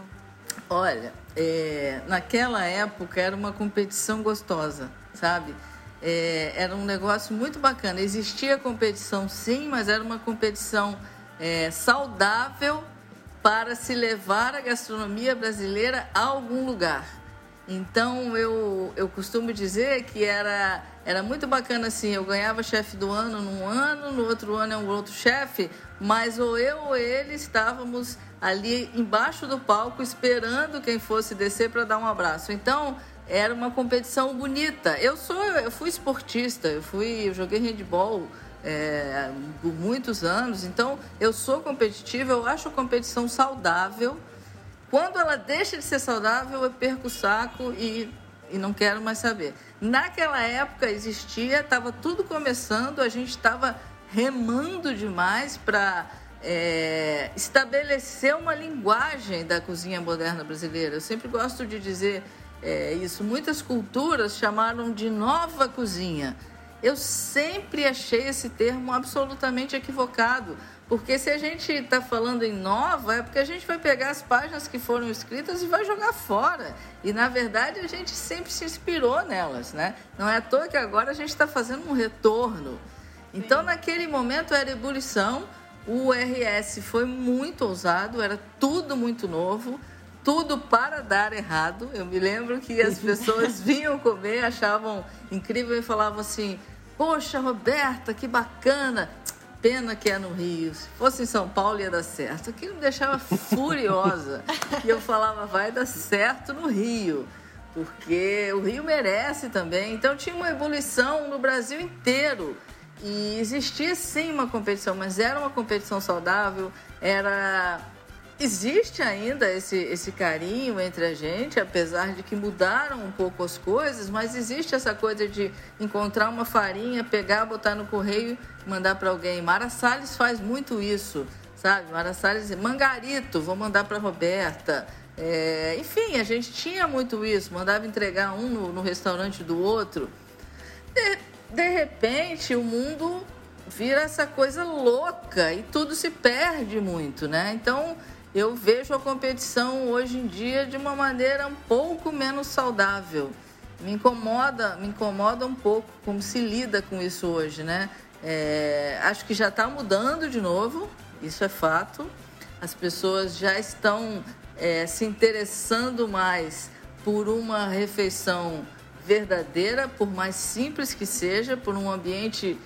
Speaker 4: Olha, é, naquela época era uma competição gostosa, sabe? É, era um negócio muito bacana. Existia competição sim, mas era uma competição é, saudável para se levar a gastronomia brasileira a algum lugar. Então eu, eu costumo dizer que era, era muito bacana assim, eu ganhava chefe do ano num ano, no outro ano é um outro chefe, mas ou eu ou ele estávamos ali embaixo do palco esperando quem fosse descer para dar um abraço. Então era uma competição bonita. Eu sou, eu fui esportista, eu fui, eu joguei handball é, por muitos anos, então eu sou competitiva, eu acho a competição saudável. Quando ela deixa de ser saudável, eu perco o saco e, e não quero mais saber. Naquela época existia, estava tudo começando, a gente estava remando demais para é, estabelecer uma linguagem da cozinha moderna brasileira. Eu sempre gosto de dizer é, isso. Muitas culturas chamaram de nova cozinha. Eu sempre achei esse termo absolutamente equivocado, porque se a gente está falando em nova, é porque a gente vai pegar as páginas que foram escritas e vai jogar fora. E na verdade a gente sempre se inspirou nelas, né? Não é à toa que agora a gente está fazendo um retorno. Então, naquele momento era ebulição. O RS foi muito ousado, era tudo muito novo tudo para dar errado. Eu me lembro que as pessoas vinham comer, achavam incrível e falavam assim: Poxa, Roberta, que bacana! Pena que é no Rio. Se fosse em São Paulo ia dar certo. Aquilo me deixava furiosa. E eu falava: vai dar certo no Rio. Porque o Rio merece também. Então tinha uma ebulição no Brasil inteiro. E existia sim uma competição, mas era uma competição saudável, era existe ainda esse, esse carinho entre a gente, apesar de que mudaram um pouco as coisas, mas existe essa coisa de encontrar uma farinha, pegar, botar no correio e mandar para alguém. Mara Salles faz muito isso, sabe? Mara Salles, Mangarito, vou mandar para Roberta. É, enfim, a gente tinha muito isso, mandava entregar um no, no restaurante do outro. De repente, o mundo vira essa coisa louca e tudo se perde muito, né? Então, eu vejo a competição hoje em dia de uma maneira um pouco menos saudável. Me incomoda, me incomoda um pouco como se lida com isso hoje, né? É, acho que já está mudando de novo, isso é fato. As pessoas já estão é, se interessando mais por uma refeição verdadeira, por mais simples que seja, por um ambiente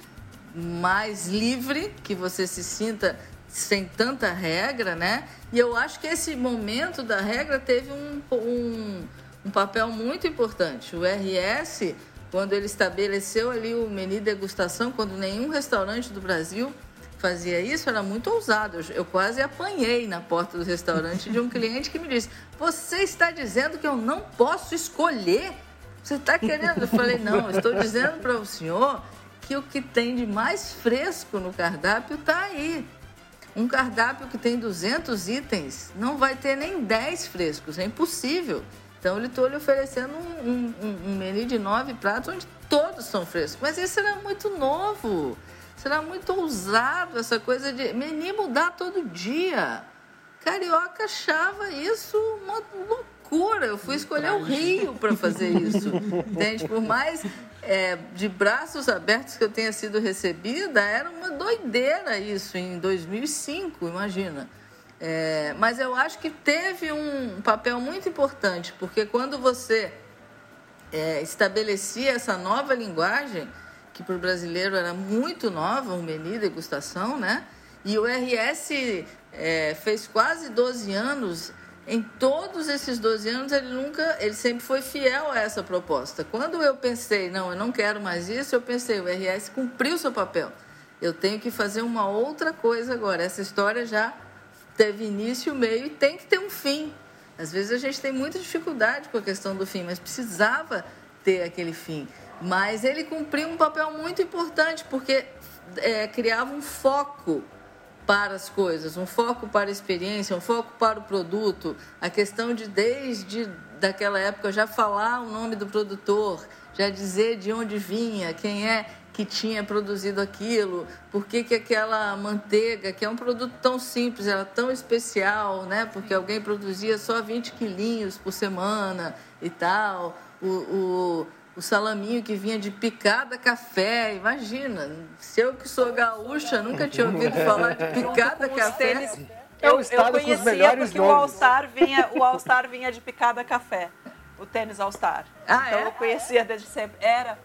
Speaker 4: mais livre, que você se sinta sem tanta regra, né? E eu acho que esse momento da regra teve um, um, um papel muito importante. O RS, quando ele estabeleceu ali o menu degustação, quando nenhum restaurante do Brasil fazia isso, era muito ousado. Eu, eu quase apanhei na porta do restaurante de um cliente que me disse: Você está dizendo que eu não posso escolher? Você está querendo? Eu falei: Não, eu estou dizendo para o senhor que o que tem de mais fresco no cardápio está aí. Um cardápio que tem 200 itens não vai ter nem 10 frescos, é impossível. Então, ele estou lhe oferecendo um, um, um, menu de nove pratos onde todos são frescos. Mas isso era muito novo, será muito ousado essa coisa de menu mudar todo dia. Carioca achava isso uma loucura. Eu fui escolher o Rio para fazer isso. Entende? Por mais é, de braços abertos que eu tenha sido recebida, era uma doideira isso em 2005, imagina. É, mas eu acho que teve um papel muito importante, porque quando você é, estabelecia essa nova linguagem, que para o brasileiro era muito nova, um menu degustação, né? E o RS é, fez quase 12 anos em todos esses 12 anos ele nunca, ele sempre foi fiel a essa proposta. Quando eu pensei, não, eu não quero mais isso, eu pensei, o RS cumpriu seu papel. Eu tenho que fazer uma outra coisa agora. Essa história já teve início, meio e tem que ter um fim. Às vezes a gente tem muita dificuldade com a questão do fim, mas precisava ter aquele fim. Mas ele cumpriu um papel muito importante, porque é, criava um foco para as coisas, um foco para a experiência, um foco para o produto, a questão de desde daquela época já falar o nome do produtor, já dizer de onde vinha, quem é que tinha produzido aquilo, por que, que aquela manteiga, que é um produto tão simples, era tão especial, né? Porque alguém produzia só 20 quilinhos por semana e tal. O, o, o salaminho que vinha de picada café, imagina. Se eu que sou gaúcha, nunca tinha ouvido falar de picada café.
Speaker 3: Tênis, eu, eu conhecia porque o All-Star vinha, o All-Star vinha de picada café. O tênis All-Star.
Speaker 4: Ah,
Speaker 3: então
Speaker 4: é?
Speaker 3: eu conhecia desde sempre. Era.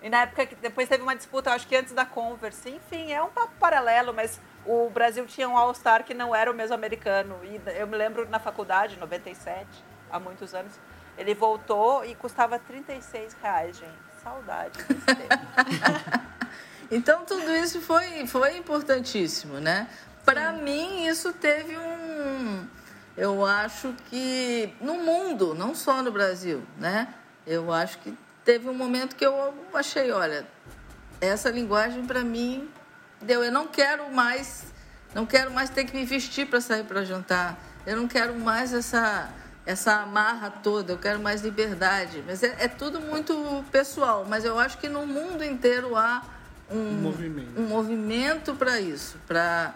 Speaker 3: E na época que depois teve uma disputa, acho que antes da Converse. Enfim, é um papo paralelo, mas o Brasil tinha um All-Star que não era o mesmo americano. E eu me lembro na faculdade, 97, há muitos anos, ele voltou e custava 36 reais, gente. Saudade desse tempo.
Speaker 4: então tudo isso foi, foi importantíssimo, né? Para mim isso teve um, eu acho que no mundo, não só no Brasil, né? Eu acho que teve um momento que eu achei, olha, essa linguagem para mim deu. Eu não quero mais, não quero mais ter que me vestir para sair para jantar. Eu não quero mais essa essa amarra toda. Eu quero mais liberdade. Mas é, é tudo muito pessoal. Mas eu acho que no mundo inteiro há um,
Speaker 6: Um movimento.
Speaker 4: um movimento para isso, para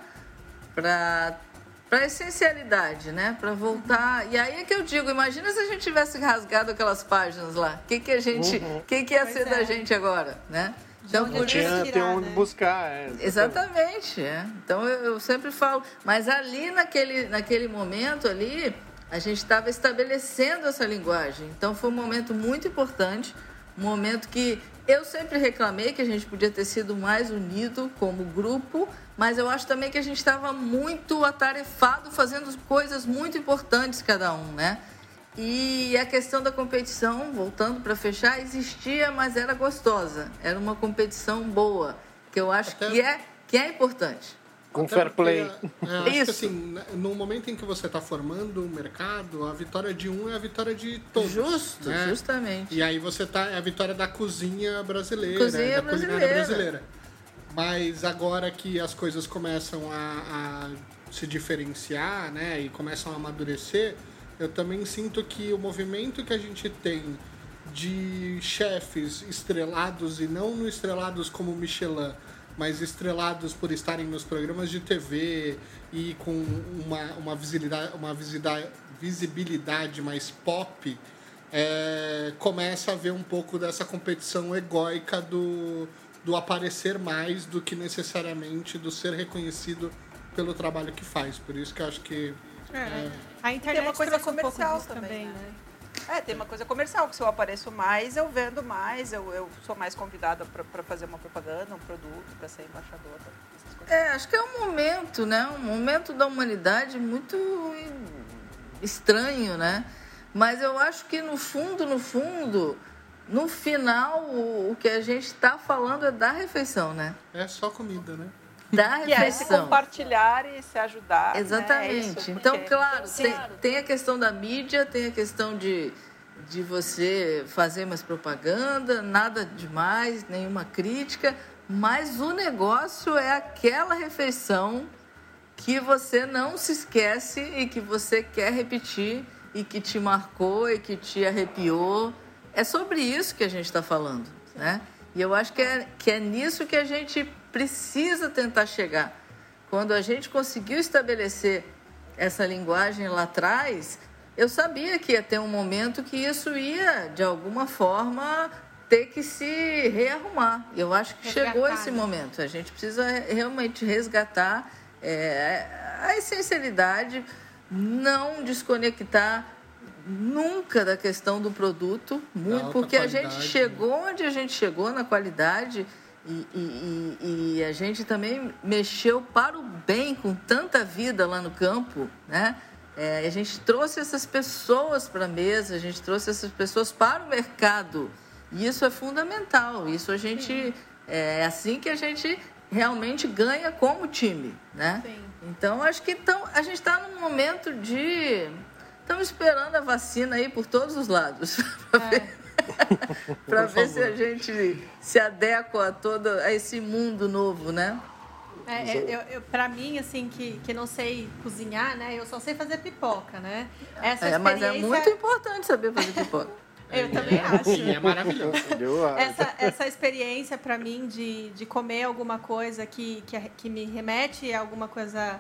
Speaker 4: para essencialidade, né? Para voltar. E aí é que eu digo, imagina se a gente tivesse rasgado aquelas páginas lá. O que que a gente,
Speaker 5: Uhum.
Speaker 4: que que ia
Speaker 2: Pois
Speaker 4: ser
Speaker 2: é.
Speaker 4: da gente agora, né? Então
Speaker 2: onde
Speaker 4: por
Speaker 2: a gente
Speaker 4: isso
Speaker 5: Tinha, tem onde
Speaker 2: né?
Speaker 5: buscar. É,
Speaker 4: Exatamente, é. Então eu, eu sempre falo, mas ali naquele, naquele momento ali, a gente estava estabelecendo essa linguagem. Então foi um momento muito importante, um momento que eu sempre reclamei que a gente podia ter sido mais unido como grupo, mas eu acho também que a gente estava muito atarefado fazendo coisas muito importantes cada um, né? E a questão da competição, voltando para fechar, existia, mas era gostosa. Era uma competição boa, que eu acho
Speaker 6: Até-
Speaker 4: que é que é importante.
Speaker 5: Com
Speaker 6: Até
Speaker 5: fair
Speaker 6: porque,
Speaker 5: play.
Speaker 6: é, acho que assim, né, no momento em que você está formando o mercado, a vitória de um é a vitória de todos.
Speaker 4: Justo,
Speaker 6: né?
Speaker 4: justamente.
Speaker 6: E aí você tá. É a vitória da cozinha brasileira,
Speaker 4: Cozinha
Speaker 6: da culinária
Speaker 4: brasileira.
Speaker 6: brasileira. Mas agora que as coisas começam a, a se diferenciar, né? E começam a amadurecer, eu também sinto que o movimento que a gente tem de chefes estrelados e não no estrelados como Michelin, mas estrelados por estarem nos programas de TV e com uma, uma, visibilidade, uma visibilidade, mais pop, é, começa a ver um pouco dessa competição egóica do, do aparecer mais do que necessariamente do ser reconhecido pelo trabalho que faz. Por isso que eu acho que
Speaker 2: É. A internet
Speaker 3: Tem uma coisa
Speaker 2: um
Speaker 3: comercial
Speaker 2: disso
Speaker 3: também,
Speaker 2: também,
Speaker 3: né?
Speaker 2: né?
Speaker 3: É, tem uma coisa comercial, que se eu apareço mais, eu vendo mais, eu, eu sou mais convidada para fazer uma propaganda, um produto, para ser embaixadora, essas coisas.
Speaker 4: É, acho que é um momento, né? Um momento da humanidade muito estranho, né? Mas eu acho que no fundo, no fundo, no final, o, o que a gente está falando é da refeição, né?
Speaker 6: é só comida, né?
Speaker 4: Da
Speaker 3: Que é se
Speaker 4: refeição.
Speaker 3: compartilhar e se ajudar. né? É
Speaker 4: Exatamente. então, claro, tem, tem a questão da mídia, tem a questão de, de você fazer mais propaganda, nada demais, nenhuma crítica, mas o negócio é aquela refeição que você não se esquece e que você quer repetir e que te marcou e que te arrepiou. É sobre isso que a gente está falando, né? E eu acho que é, que é nisso que a gente precisa tentar chegar. Quando a gente conseguiu estabelecer essa linguagem lá atrás, eu sabia que ia ter um momento que isso ia, de alguma forma, ter que se rearrumar. Eu acho que chegou
Speaker 2: Resgatar,
Speaker 4: esse
Speaker 2: né?
Speaker 4: momento. A gente precisa realmente resgatar é, a essencialidade, não desconectar nunca da questão do produto, muito, porque a gente
Speaker 6: qualidade,
Speaker 4: chegou onde a gente chegou na qualidade e, e- e- e a gente também mexeu para o bem com tanta vida lá no campo, né? É, a gente trouxe essas pessoas para a mesa, a gente trouxe essas pessoas para o mercado. E isso é fundamental. Isso a gente é assim que a gente realmente ganha como time, né?
Speaker 2: Sim.
Speaker 4: Então acho que então, a gente está num momento de estamos esperando a vacina aí por todos os lados para ver, pra ver se a gente se adequa a todo a esse mundo novo, né?
Speaker 2: É, é, eu, eu, pra mim, assim, que, que não sei cozinhar, né? Eu só sei fazer pipoca, né? Essa
Speaker 4: É, mas é
Speaker 2: experiência-
Speaker 4: muito importante saber fazer pipoca.
Speaker 2: Eu também acho.
Speaker 9: E é maravilhoso.
Speaker 5: Entendeu?
Speaker 2: Essa, essa experiência pra mim de, de comer alguma coisa que, que, que me remete a alguma coisa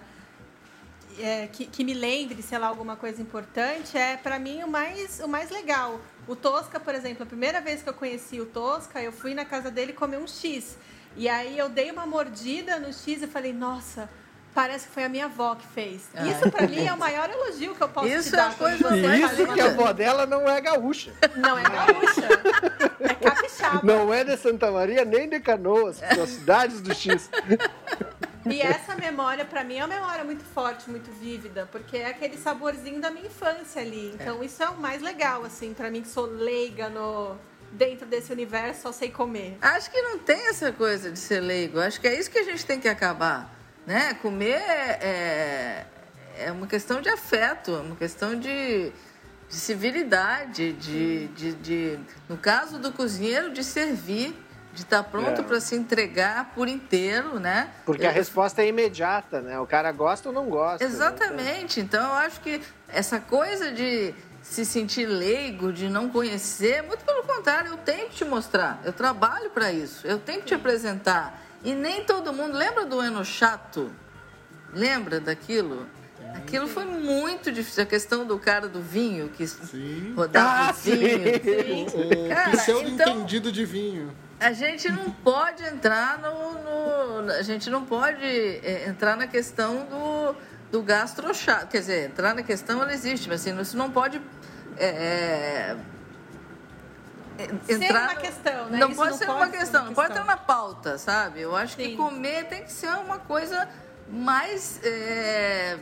Speaker 2: é, que, que me lembre, sei lá, alguma coisa importante, é pra mim o mais, o mais legal. O Tosca, por exemplo, a primeira vez que eu conheci o Tosca, eu fui na casa dele comer um X. E aí eu dei uma mordida no X e falei, nossa, parece que foi a minha avó que fez.
Speaker 4: Ah.
Speaker 2: Isso pra mim é o maior elogio que eu posso
Speaker 4: Isso
Speaker 2: te
Speaker 4: é
Speaker 2: dar.
Speaker 4: a
Speaker 2: quando
Speaker 4: coisa
Speaker 5: Isso que a avó dela não é gaúcha.
Speaker 2: Não é gaúcha. É capixaba.
Speaker 5: Não é de Santa Maria nem de Canoas, que são cidades do X.
Speaker 2: E essa memória, pra mim, é uma memória muito forte, muito vívida, porque é aquele saborzinho da minha infância ali. Então, isso é o mais legal, assim, pra mim que sou leiga no... dentro desse universo, só sei comer.
Speaker 4: Acho que não tem essa coisa de ser leigo. Acho que é isso que a gente tem que acabar. Né? Comer é, é uma questão de afeto, é uma questão de, de civilidade, de, de, de- no caso do cozinheiro, de servir, de estar pronto
Speaker 5: É.
Speaker 4: para se entregar por inteiro, né?
Speaker 5: Porque a
Speaker 4: Eu-
Speaker 5: resposta é imediata, né? O cara gosta ou não gosta. né?
Speaker 4: Exatamente. Então, eu acho que essa coisa de se sentir leigo, de não conhecer, muito pelo contrário, eu tenho que te mostrar. Eu trabalho para isso. Eu tenho que te apresentar. E nem todo mundo. Lembra do Eno Chato? Lembra daquilo? Aquilo foi muito difícil. A questão do cara do vinho, que
Speaker 6: Sim.
Speaker 4: rodava
Speaker 5: Ah,
Speaker 4: o vinho.
Speaker 6: O
Speaker 4: Cara,
Speaker 6: pseudo
Speaker 4: então-
Speaker 6: entendido de vinho.
Speaker 4: A gente não pode entrar no. no- a gente não pode é, entrar na questão do, do gastrochato. Quer dizer, entrar na questão ela existe, mas assim, isso não pode. é, é,
Speaker 2: Ser
Speaker 4: entrar
Speaker 2: uma
Speaker 4: no-
Speaker 2: questão, né?
Speaker 4: Não
Speaker 2: Isso
Speaker 4: pode
Speaker 2: não
Speaker 4: ser
Speaker 2: pode
Speaker 4: uma
Speaker 2: ser
Speaker 4: questão,
Speaker 2: uma
Speaker 4: não pode
Speaker 2: questão.
Speaker 4: estar na pauta, sabe? Eu acho que
Speaker 2: Sim.
Speaker 4: comer tem que ser uma coisa mais. é,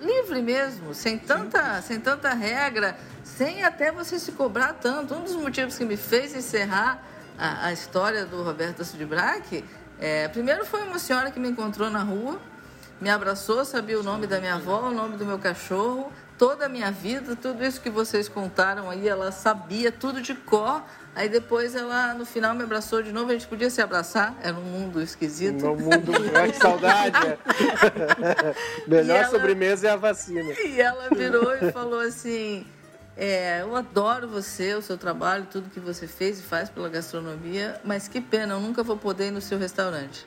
Speaker 4: livre mesmo, sem tanta, sem tanta regra, sem até você se cobrar tanto. Um dos motivos que me fez encerrar a, a história do Roberto Sudibrac, é, primeiro foi uma senhora que me encontrou na rua, me abraçou, sabia o nome da minha avó, o nome do meu cachorro, toda a minha vida, tudo isso que vocês contaram aí, ela sabia tudo de cor. Aí depois ela, no final, me abraçou de novo, a gente podia se abraçar, era um mundo esquisito.
Speaker 5: No mundo, ai, que saudade. Melhor
Speaker 4: ela-
Speaker 5: sobremesa é a vacina.
Speaker 4: E ela virou e falou assim: é, Eu adoro você, o seu trabalho, tudo que você fez e faz pela gastronomia, mas que pena, eu nunca vou poder ir no seu restaurante.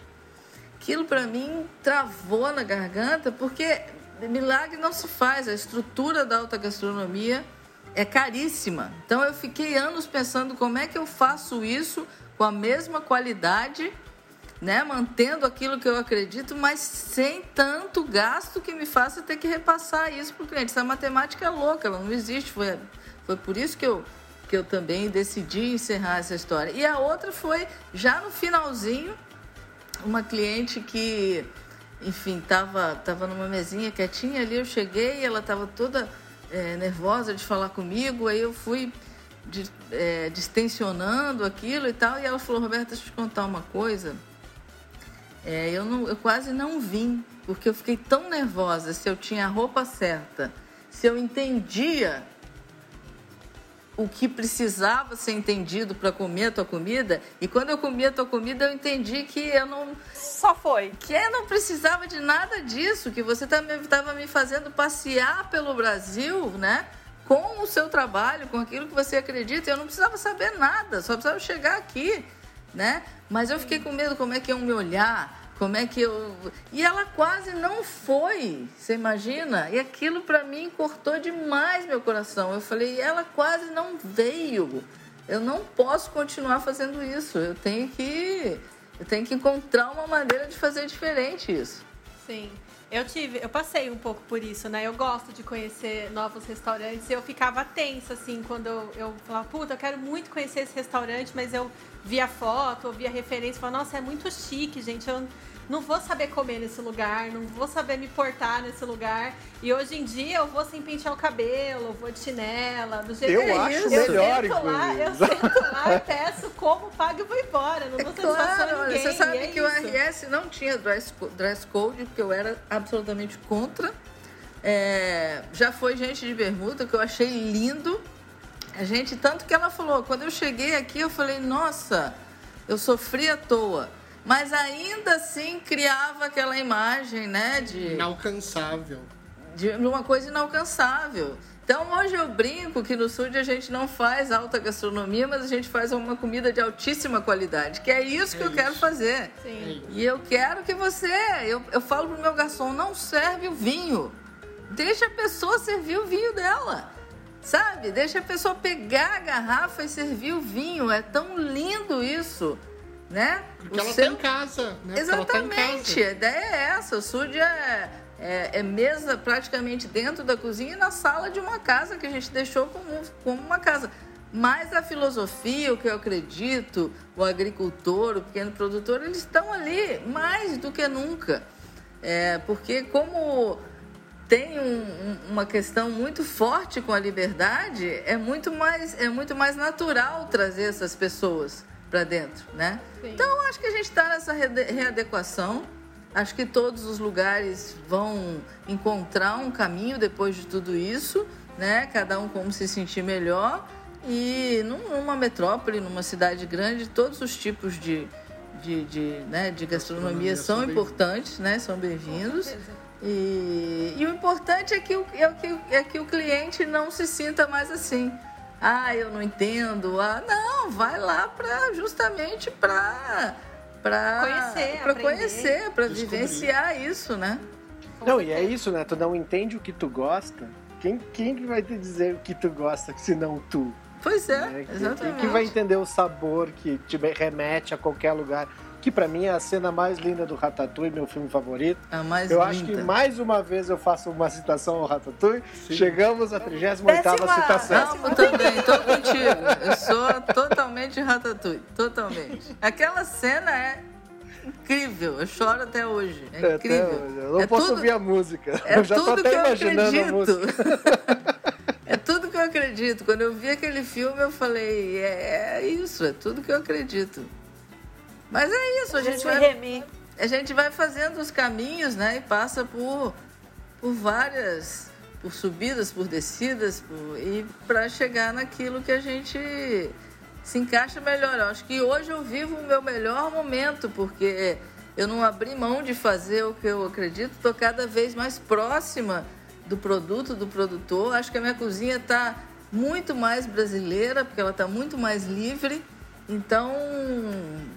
Speaker 4: Aquilo para mim travou na garganta, porque milagre não se faz, a estrutura da alta gastronomia é caríssima. Então eu fiquei anos pensando como é que eu faço isso com a mesma qualidade né, mantendo aquilo que eu acredito, mas sem tanto gasto que me faça ter que repassar isso para o cliente. Essa matemática é louca, ela não existe. Foi, foi por isso que eu, que eu também decidi encerrar essa história. E a outra foi, já no finalzinho, uma cliente que, enfim, estava tava numa mesinha quietinha ali, eu cheguei, ela estava toda eh, nervosa de falar comigo, aí eu fui de, eh, distensionando aquilo e tal, e ela falou, Roberta, deixa eu te contar uma coisa, é, eu, não, eu quase não vim, porque eu fiquei tão nervosa se eu tinha a roupa certa, se eu entendia o que precisava ser entendido para comer a tua comida. E quando eu comia a tua comida, eu entendi que eu não
Speaker 3: Só foi.
Speaker 4: que eu não precisava de nada disso, que você estava me fazendo passear pelo Brasil, né? Com o seu trabalho, com aquilo que você acredita. Eu não precisava saber nada, só precisava chegar aqui, né? Mas eu fiquei com medo como é que iam me olhar, como é que eu. E ela quase não foi, você imagina? E aquilo para mim cortou demais meu coração. Eu falei, ela quase não veio. Eu não posso continuar fazendo isso. Eu tenho que eu tenho que encontrar uma maneira de fazer diferente isso.
Speaker 2: Sim. Eu tive, eu passei um pouco por isso, né? Eu gosto de conhecer novos restaurantes. Eu ficava tensa, assim, quando eu, eu falava, puta, eu quero muito conhecer esse restaurante, mas eu via foto, ou via referência, falava, nossa, é muito chique, gente. Eu, não vou saber comer nesse lugar, não vou saber me portar nesse lugar. E hoje em dia eu vou sem pentear o cabelo, vou de chinela, do jeito
Speaker 5: Eu
Speaker 2: que
Speaker 5: acho
Speaker 2: eu
Speaker 5: melhor,
Speaker 2: sento lá, eu sento lá, peço, como, pago e vou embora. Não satisfação a
Speaker 4: Claro,
Speaker 2: ninguém.
Speaker 4: você sabe
Speaker 2: é
Speaker 4: que o
Speaker 2: isso.
Speaker 4: RS não tinha dress, dress code, porque eu era absolutamente contra. É, já foi gente de bermuda, que eu achei lindo. A gente, tanto que ela falou, quando eu cheguei aqui, eu falei, nossa, eu sofri à toa. Mas ainda assim criava aquela imagem, né, de
Speaker 6: Inalcançável.
Speaker 4: de uma coisa inalcançável. Então hoje eu brinco que no Sud a gente não faz alta gastronomia, mas a gente faz uma comida de altíssima qualidade, que é isso que
Speaker 6: É
Speaker 4: eu quero
Speaker 6: isso.
Speaker 4: fazer.
Speaker 2: Sim.
Speaker 4: E eu quero que você, eu, eu falo pro meu garçom, não serve o vinho. Deixa a pessoa servir o vinho dela. Sabe? Deixa a pessoa pegar a garrafa e servir o vinho. É tão lindo isso, né?
Speaker 6: Porque
Speaker 4: O
Speaker 6: ela
Speaker 4: seu-
Speaker 6: tá em casa, né? Ela tá em
Speaker 4: Exatamente,
Speaker 6: casa.
Speaker 4: a ideia é essa. O Sud é, é, é mesa praticamente dentro da cozinha e na sala de uma casa que a gente deixou como, como uma casa. Mas a filosofia, o que eu acredito, o agricultor, o pequeno produtor, eles estão ali mais do que nunca. É, porque como tem um- um- uma questão muito forte com a liberdade, é muito mais, é muito mais natural trazer essas pessoas para dentro, né?
Speaker 2: Sim.
Speaker 4: Então, eu acho que a gente está nessa readequação. Acho que todos os lugares vão encontrar um caminho depois de tudo isso, né? Cada um como se sentir melhor. E num- numa metrópole, numa cidade grande, todos os tipos de, de, de, né, de gastronomia
Speaker 6: Gastronomia
Speaker 4: são
Speaker 6: são bem-
Speaker 4: importantes, né? São bem-vindos. E, e o importante é que, o, é, que, é que o cliente não se sinta mais assim. Ah, eu não entendo. Ah, não, vai lá para justamente para para
Speaker 2: Conhecer,
Speaker 4: para vivenciar isso, né?
Speaker 5: Não, e é isso, né? Tu não entende o que tu gosta. Quem, quem que vai te dizer o que tu gosta se não tu?
Speaker 4: Pois é,
Speaker 5: né? Quem-
Speaker 4: exatamente.
Speaker 5: Quem que vai entender o sabor que te remete a qualquer lugar? Que pra mim é a cena mais linda do Ratatouille, meu filme favorito.
Speaker 4: A mais
Speaker 5: Eu
Speaker 4: linda.
Speaker 5: acho que mais uma vez eu faço uma citação ao Ratatouille.
Speaker 6: Sim.
Speaker 5: Chegamos à 38
Speaker 3: Décima.
Speaker 5: citação.
Speaker 4: Amo também, tô contigo. Eu sou totalmente ratatouille, totalmente. Aquela cena é incrível, eu choro até hoje. É
Speaker 5: É,
Speaker 4: incrível.
Speaker 5: até- eu não
Speaker 4: É
Speaker 5: posso
Speaker 4: tudo-
Speaker 5: ouvir a música.
Speaker 4: É
Speaker 5: eu já tô
Speaker 4: tudo
Speaker 5: até
Speaker 4: que eu
Speaker 5: imaginando a
Speaker 4: acredito.
Speaker 5: música.
Speaker 4: é tudo que eu acredito. Quando eu vi aquele filme, eu falei, é, é isso, é tudo que eu acredito. Mas é isso, a gente vai,
Speaker 3: Remy.
Speaker 4: a gente vai fazendo os caminhos, né? E passa por, por várias, por subidas, por descidas, por, e para chegar naquilo que a gente se encaixa melhor. Eu acho que hoje eu vivo o meu melhor momento, porque eu não abri mão de fazer o que eu acredito, estou cada vez mais próxima do produto, do produtor. Acho que a minha cozinha está muito mais brasileira, porque ela está muito mais livre. Então,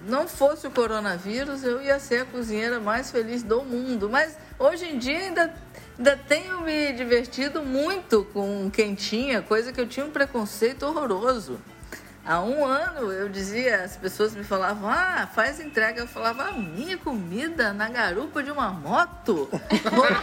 Speaker 4: não fosse o coronavírus, eu ia ser a cozinheira mais feliz do mundo. Mas hoje em dia ainda, ainda tenho me divertido muito com quentinha, coisa que eu tinha um preconceito horroroso. Há um ano eu dizia, as pessoas me falavam, ah, faz entrega. Eu falava, a minha comida na garupa de uma moto,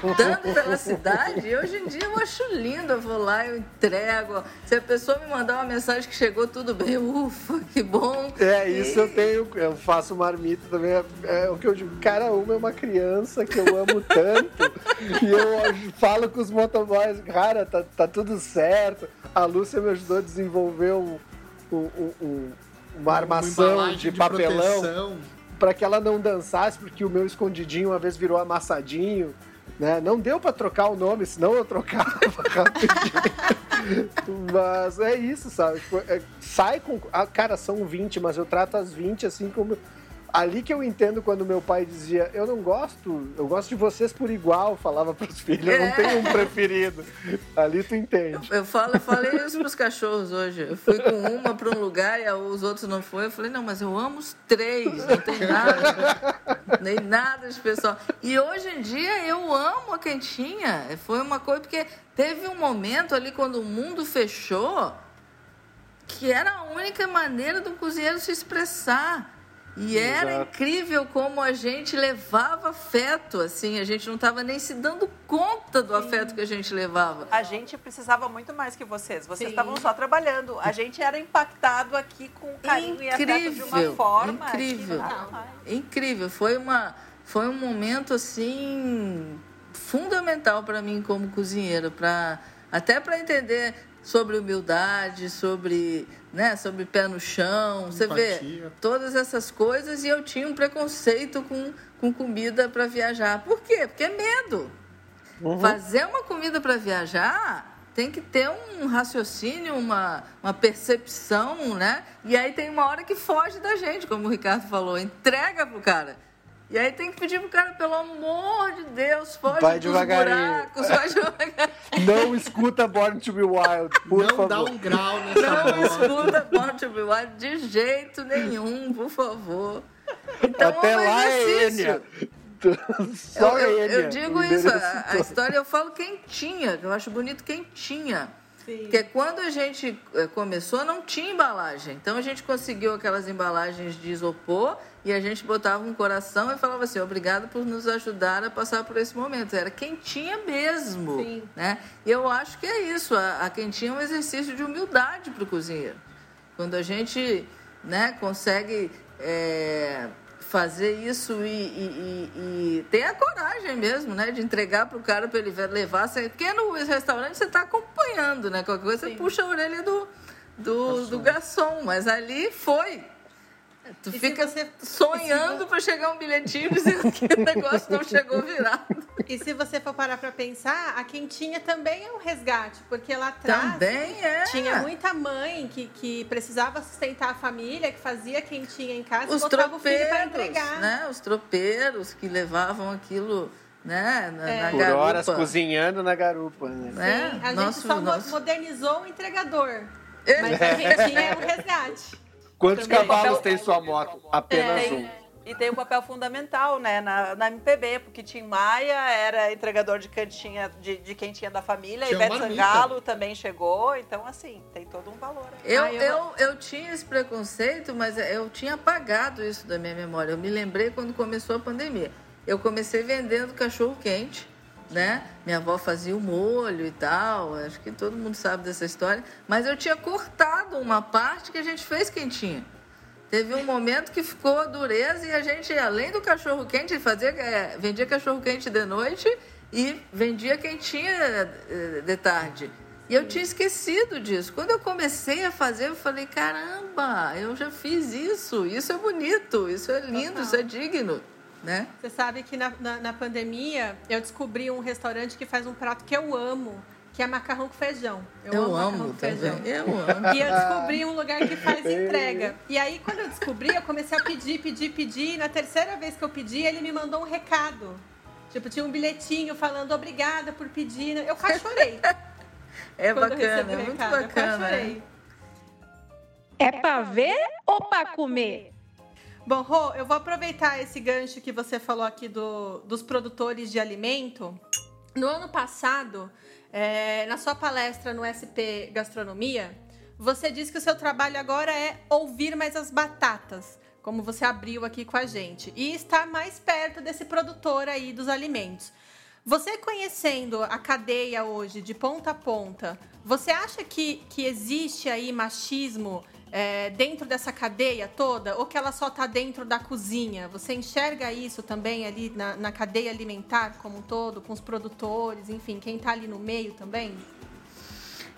Speaker 4: rodando pela cidade. E hoje em dia eu acho lindo, eu vou lá, eu entrego. Se a pessoa me mandar uma mensagem que chegou tudo bem, ufa, que bom.
Speaker 5: É, isso eu tenho, eu faço marmita também, é, é o que eu digo, cara, uma é uma criança que eu amo tanto, e eu falo com os motoboys, cara, tá, tá tudo certo, a Lúcia me ajudou a desenvolver um, um- um- um- uma armação
Speaker 6: embalagem
Speaker 5: de, papelão para que ela não dançasse, porque o meu escondidinho uma vez virou amassadinho, né? Não deu para trocar o nome, senão eu trocava rapidinho. mas é isso, sabe? Tipo, é, sai com. ah, cara, são 20, mas eu trato as 20 assim como. Ali que eu entendo quando meu pai dizia, eu não gosto, eu gosto de vocês por igual, falava pros filhos, eu não
Speaker 4: É.
Speaker 5: tenho um preferido. Ali tu entende.
Speaker 4: Eu, falo, eu falei isso pros cachorros hoje. Eu fui com uma para um lugar e os outros não foram. Eu falei, não, mas eu amo os três, não tem nada, nem nada de especial. E hoje em dia eu amo a quentinha. Foi uma coisa, porque teve um momento ali quando o mundo fechou que era a única maneira do cozinheiro se expressar. E era
Speaker 5: Exato.
Speaker 4: incrível como a gente levava afeto, assim, a gente não estava nem se dando conta do afeto que a gente levava.
Speaker 3: A gente precisava muito mais que vocês. Vocês
Speaker 2: Sim.
Speaker 3: estavam só trabalhando. A gente era impactado aqui com carinho e afeto de uma
Speaker 4: Incrível,
Speaker 3: forma
Speaker 4: incrível. Incrível, foi uma foi um momento assim fundamental para mim como cozinheira, para até para entender sobre humildade, sobre, né, sobre pé no chão, você vê
Speaker 6: Empatia.
Speaker 4: todas essas coisas e eu tinha um preconceito com, com comida para viajar. Por quê? Porque é medo. Fazer uma comida para viajar tem que ter um raciocínio, uma, uma percepção, né? E aí tem uma hora que foge da gente, como o Ricardo falou, entrega pro cara. E aí tem que pedir pro cara, pelo amor de Deus, foge
Speaker 5: Vai
Speaker 4: dos
Speaker 5: devagarinho.
Speaker 4: buracos, vai devagarinho.
Speaker 5: Não escuta Born to be Wild, por
Speaker 6: não
Speaker 5: favor.
Speaker 6: dá um grau nessa
Speaker 4: Não
Speaker 6: bola.
Speaker 4: escuta Born to Be Wild de jeito nenhum, por favor. Então,
Speaker 5: Até
Speaker 4: é um
Speaker 5: lá é
Speaker 4: exercício.
Speaker 5: Enya. Só
Speaker 4: eu, eu- eu digo isso, a, a história eu falo quentinha, que eu acho bonito quentinha.
Speaker 2: Sim.
Speaker 4: Porque quando a gente eh, começou, não tinha embalagem. Então a gente conseguiu aquelas embalagens de isopor e a gente botava um coração e falava assim: obrigado por nos ajudar a passar por esse momento. Era quentinha mesmo.
Speaker 2: Sim.
Speaker 4: Né? E eu acho que é isso. A, a quentinha é um exercício de humildade para o cozinheiro. Quando a gente né, consegue eh, fazer isso e, e- e- e ter a coragem mesmo, né? De entregar para o cara para ele levar. Você- Porque no restaurante você está acompanhando, né? Qualquer coisa você
Speaker 2: Sim.
Speaker 4: puxa a orelha do, do, do garçom. Mas ali foi. Tu
Speaker 2: E se
Speaker 4: fica
Speaker 2: você-
Speaker 4: sonhando para chegar um bilhetinho dizendo que o negócio não chegou virado.
Speaker 2: E se você for parar pra pensar, a quentinha também é um resgate, porque lá atrás
Speaker 4: Também é.
Speaker 2: tinha muita mãe que, que precisava sustentar a família, que fazia quentinha em casa
Speaker 4: Os
Speaker 2: e botava o filho para
Speaker 4: tropeiros,
Speaker 2: entregar.
Speaker 4: né? Os tropeiros que levavam aquilo, né? Na,
Speaker 2: É.
Speaker 4: na
Speaker 5: Por
Speaker 4: garupa.
Speaker 5: horas cozinhando na garupa, né?
Speaker 4: né?
Speaker 2: Sim, a
Speaker 4: Nosso-
Speaker 2: gente só
Speaker 4: nosso-
Speaker 2: modernizou o entregador.
Speaker 4: É.
Speaker 2: Mas a quentinha é um resgate.
Speaker 5: Quantos
Speaker 3: Também.
Speaker 5: cavalos
Speaker 3: Papel-
Speaker 5: tem sua moto? Apenas
Speaker 3: Tem-
Speaker 5: um.
Speaker 3: E tem um papel fundamental, né, na, na MPB, porque Tim Maia era entregador de cantinha, de, de quentinha da família,
Speaker 6: Tinha
Speaker 3: Ivete
Speaker 6: marmita.
Speaker 3: Sangalo também chegou, então assim, tem todo um valor.
Speaker 4: Eu,
Speaker 2: Ah, eu-
Speaker 4: eu, eu tinha esse preconceito, mas eu tinha apagado isso da minha memória. Eu me lembrei quando começou a pandemia. Eu comecei vendendo cachorro quente, né? Minha avó fazia o molho e tal. Acho que todo mundo sabe dessa história. Mas eu tinha cortado uma parte que a gente fez quentinha. Teve um momento que ficou a dureza e a gente, além do cachorro quente, fazia, é, vendia cachorro quente de noite e vendia quentinha é, de tarde. E eu tinha esquecido disso. Quando eu comecei a fazer, eu falei: caramba, eu já fiz isso. Isso é bonito, isso é lindo,
Speaker 2: Total.
Speaker 4: isso é digno. Né?
Speaker 2: Você sabe que na, na, na pandemia eu descobri um restaurante que faz um prato que eu amo, que é macarrão com feijão.
Speaker 4: Eu,
Speaker 2: macarrão
Speaker 4: amo
Speaker 2: com feijão.
Speaker 4: Eu amo.
Speaker 2: E eu descobri um lugar que faz entrega. E aí, quando eu descobri, eu comecei a pedir, pedir, pedir. E na terceira vez que eu pedi, ele me mandou um recado. Tipo, tinha um bilhetinho falando obrigada por pedir. Eu quase chorei.
Speaker 4: É
Speaker 2: eu
Speaker 4: bacana, é muito
Speaker 2: recado. Eu quase
Speaker 4: bacana. né?
Speaker 2: chorei.
Speaker 1: É pra ver ou pra comer?
Speaker 2: Bom, Rô, eu vou aproveitar esse gancho que você falou aqui do, dos produtores de alimento. No ano passado, é, na sua palestra no SP Gastronomia, você disse que o seu trabalho agora é ouvir mais as batatas, como você abriu aqui com a gente, e estar mais perto desse produtor aí dos alimentos. Você conhecendo a cadeia hoje, de ponta a ponta, você acha que, que existe aí machismo é, dentro dessa cadeia toda? Ou que ela só está dentro da cozinha? Você enxerga isso também ali na, na cadeia alimentar como um todo, com os produtores, enfim, quem está ali no meio também?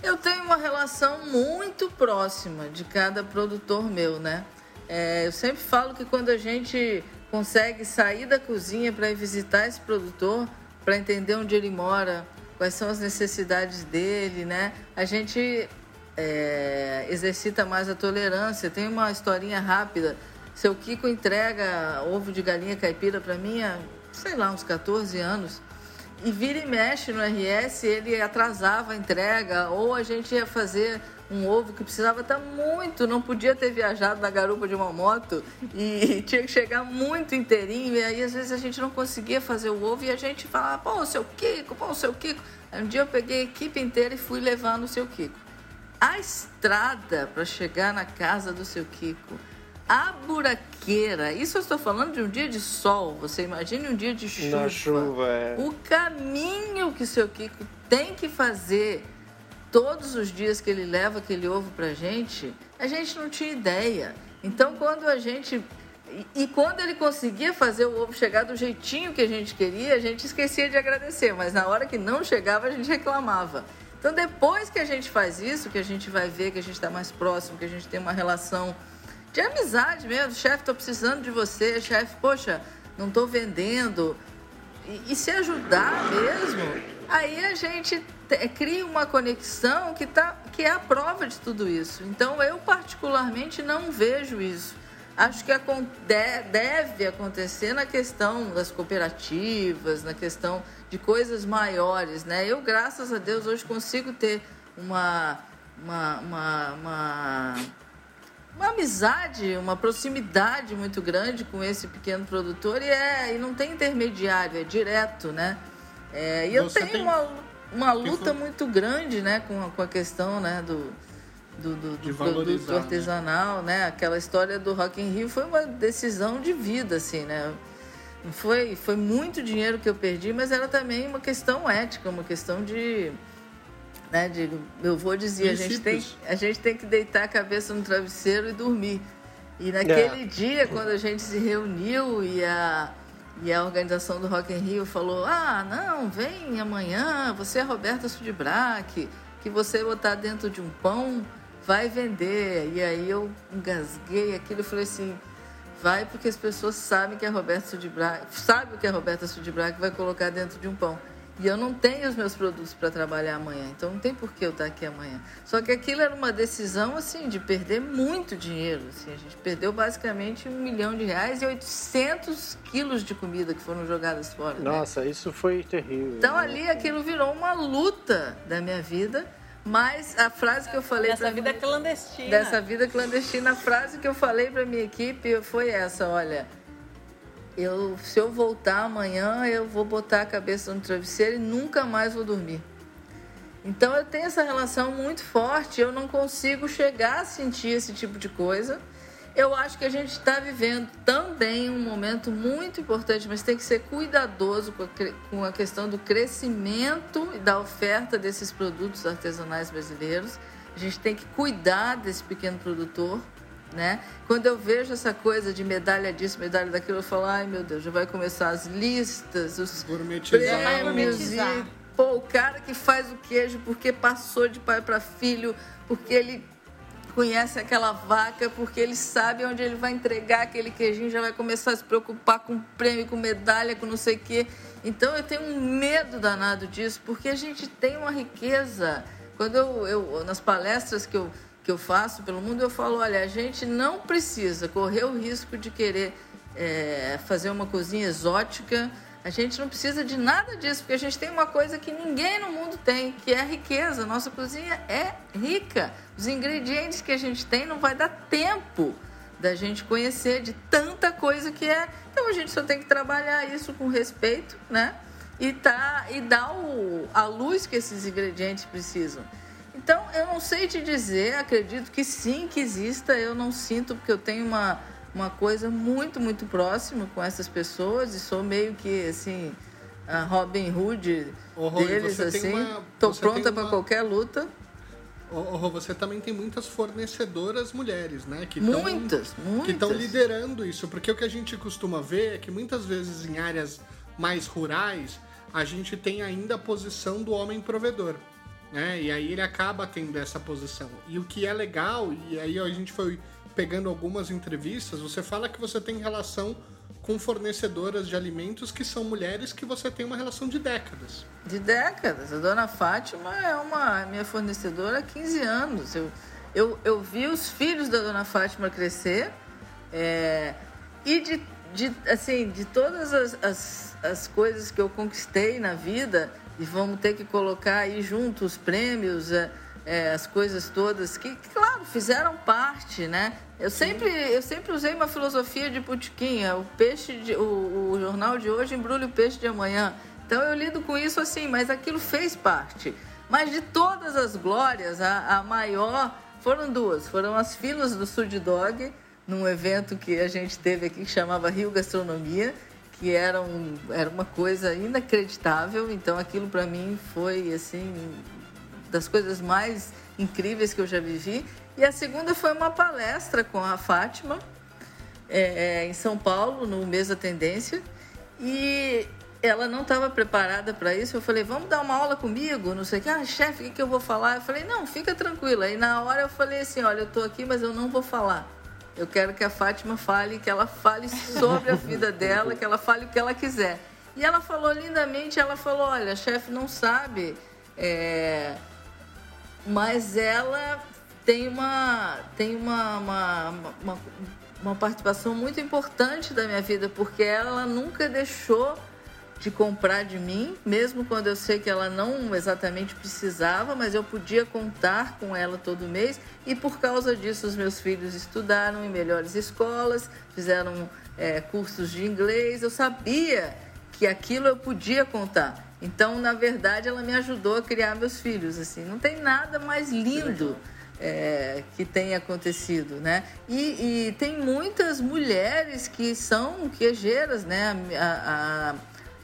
Speaker 4: Eu tenho uma relação muito próxima de cada produtor meu, né? É, eu sempre falo que quando a gente consegue sair da cozinha para ir visitar esse produtor, para entender onde ele mora, quais são as necessidades dele, né? A gente é, exercita mais a tolerância. Tem uma historinha rápida. Seu Kiko entrega ovo de galinha caipira para mim há, sei lá, uns 14 anos. E vira e mexe no RS, ele atrasava a entrega, ou a gente ia fazer um ovo que precisava estar muito, não podia ter viajado na garupa de uma moto e tinha que chegar muito inteirinho, e aí às vezes a gente não conseguia fazer o ovo e a gente falava, pô, seu Kiko, pô, seu Kiko. Aí um dia eu peguei a equipe inteira e fui levando o seu Kiko. A estrada para chegar na casa do seu Kiko, a buraqueira, isso eu estou falando de um dia de sol, você imagine um dia de chuva.
Speaker 5: Na chuva, é.
Speaker 4: O caminho que o seu Kiko tem que fazer todos os dias que ele leva aquele ovo pra gente, a gente não tinha ideia. Então, quando a gente e, e quando ele conseguia fazer o ovo chegar do jeitinho que a gente queria, a gente esquecia de agradecer, mas na hora que não chegava, a gente reclamava. Então, depois que a gente faz isso, que a gente vai ver que a gente está mais próximo, que a gente tem uma relação de amizade mesmo, chefe, estou precisando de você, chefe, poxa, não estou vendendo, e, e, se ajudar mesmo, aí a gente te, cria uma conexão que, tá, que é a prova de tudo isso. Então, eu particularmente não vejo isso acho que deve acontecer na questão das cooperativas, na questão de coisas maiores, né? Eu, graças a Deus, hoje consigo ter uma, uma, uma, uma, uma amizade, uma proximidade muito grande com esse pequeno produtor e, é, e não tem intermediário, é direto, né? É, e eu tenho tem... uma, uma luta muito grande, né, com, com a questão, né, do do, do, do produto né? artesanal, né? né? Aquela história do Rock in Rio foi uma decisão de vida, assim, né? Foi, foi muito dinheiro que eu perdi, mas era também uma questão ética, uma questão de... Né, de meu avô dizia, a gente, tem, a gente tem que deitar a cabeça no travesseiro e dormir. E naquele é. dia, quando a gente se reuniu e a, e a organização do Rock in Rio falou, ah, não, vem amanhã, você é Roberta Sudbrack, que você botar dentro de um pão vai vender. E aí eu engasguei aquilo e falei assim, vai porque as pessoas sabem que a Roberta Sudbraga, sabe o que a Roberta Sudbraga vai colocar dentro de um pão. E eu não tenho os meus produtos para trabalhar amanhã, então não tem por que eu estar aqui amanhã. Só que aquilo era uma decisão assim de perder muito dinheiro. Assim, a gente perdeu basicamente um milhão de reais e 800 quilos de comida que foram jogadas fora.
Speaker 5: Né? Nossa, né? isso foi terrível.
Speaker 4: Então ali aquilo virou uma luta da minha vida mas a frase que eu falei
Speaker 3: dessa vida clandestina.
Speaker 4: Dessa vida clandestina, a frase que eu falei para minha equipe foi essa, olha, eu se eu voltar amanhã, eu vou botar a cabeça no travesseiro e nunca mais vou dormir. Então eu tenho essa relação muito forte, eu não consigo chegar a sentir esse tipo de coisa eu acho que a gente está vivendo também um momento muito importante, mas tem que ser cuidadoso com a questão do crescimento e da oferta desses produtos artesanais brasileiros. A gente tem que cuidar desse pequeno produtor, né? Quando eu vejo essa coisa de medalha disso, medalha daquilo, eu falo, ai meu Deus, já vai começar as listas, os prêmios e pô, o cara que faz o queijo porque passou de pai para filho, porque ele conhece aquela vaca porque ele sabe onde ele vai entregar aquele queijinho, já vai começar a se preocupar com prêmio, com medalha, com não sei o quê. Então eu tenho um medo danado disso, porque a gente tem uma riqueza. Quando eu, eu nas palestras que eu, que eu faço pelo mundo, eu falo, olha, a gente não precisa correr o risco de querer é, fazer uma cozinha exótica a gente não precisa de nada disso, porque a gente tem uma coisa que ninguém no mundo tem, que é a riqueza. Nossa cozinha é rica. Os ingredientes que a gente tem não vai dar tempo da gente conhecer de tanta coisa que é. Então a gente só tem que trabalhar isso com respeito, né? E, tá, e dar o, a luz que esses ingredientes precisam. Então, eu não sei te dizer, acredito que sim, que exista. Eu não sinto, porque eu tenho uma uma coisa muito, muito próxima com essas pessoas e sou meio que, assim, a Robin Hood oh, deles, assim. Uma, tô pronta para uma... qualquer luta.
Speaker 6: Oh, você também tem muitas fornecedoras mulheres, né?
Speaker 4: Que muitas, tão, muitas.
Speaker 6: Que estão liderando isso. Porque o que a gente costuma ver é que muitas vezes em áreas mais rurais, a gente tem ainda a posição do homem provedor. Né? E aí ele acaba tendo essa posição. E o que é legal, e aí a gente foi pegando algumas entrevistas, você fala que você tem relação com fornecedoras de alimentos que são mulheres que você tem uma relação de décadas.
Speaker 4: De décadas. A dona Fátima é uma minha fornecedora há 15 anos. Eu, eu, eu vi os filhos da dona Fátima crescer é, e de, de, assim, de todas as, as, as coisas que eu conquistei na vida, e vamos ter que colocar aí junto os prêmios. É, é, as coisas todas que, claro, fizeram parte, né? Eu sempre, eu sempre usei uma filosofia de putiquinha, o peixe, de, o, o jornal de hoje embrulha o peixe de amanhã. Então eu lido com isso assim, mas aquilo fez parte. Mas de todas as glórias, a, a maior foram duas. Foram as filas do Sud Dog, num evento que a gente teve aqui que chamava Rio Gastronomia, que era, um, era uma coisa inacreditável. Então aquilo para mim foi assim das coisas mais incríveis que eu já vivi. E a segunda foi uma palestra com a Fátima, é, em São Paulo, no mês da tendência, e ela não estava preparada para isso. Eu falei, vamos dar uma aula comigo? Não sei o que. Ah, chefe, o que, que eu vou falar? Eu falei, não, fica tranquila. E na hora eu falei assim: olha, eu estou aqui, mas eu não vou falar. Eu quero que a Fátima fale, que ela fale sobre a vida dela, que ela fale o que ela quiser. E ela falou lindamente, ela falou, olha, chefe não sabe, é... mas ela tem uma, tem uma, uma, uma, uma participação muito importante da minha vida, porque ela nunca deixou de comprar de mim, mesmo quando eu sei que ela não exatamente precisava, mas eu podia contar com ela todo mês. E por causa disso, os meus filhos estudaram em melhores escolas, fizeram é, cursos de inglês. Eu sabia que aquilo eu podia contar. Então, na verdade, ela me ajudou a criar meus filhos. Assim, não tem nada mais lindo. É, que tem acontecido, né? E, e, tem muitas mulheres que são queijeiras, né? A,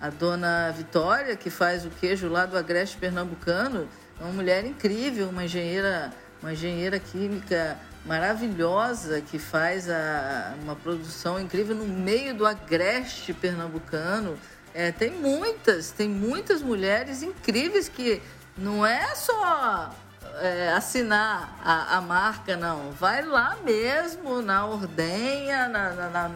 Speaker 4: a, a dona Vitória, que faz o queijo lá do Agreste Pernambucano, é uma mulher incrível, uma engenheira, uma engenheira química maravilhosa que faz a, uma produção incrível no meio do Agreste Pernambucano. É, tem muitas, tem muitas mulheres incríveis que não é só é, assinar a, a, marca, não. Vai lá mesmo, na ordenha, na, na, na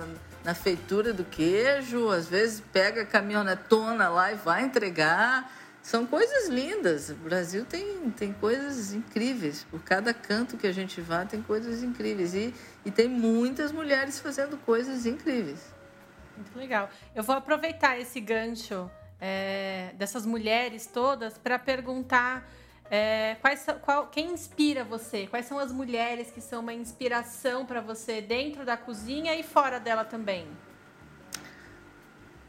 Speaker 4: na feitura do queijo, às vezes pega a caminhonetona lá e vai entregar. São coisas lindas. O Brasil tem, tem coisas incríveis. Por cada canto que a gente vá, tem coisas incríveis. E, e tem muitas mulheres fazendo coisas incríveis.
Speaker 2: Muito legal. Eu vou aproveitar esse gancho é, dessas mulheres todas para perguntar é, quais, qual, quem inspira você? Quais são as mulheres que são uma inspiração para você dentro da cozinha e fora dela também?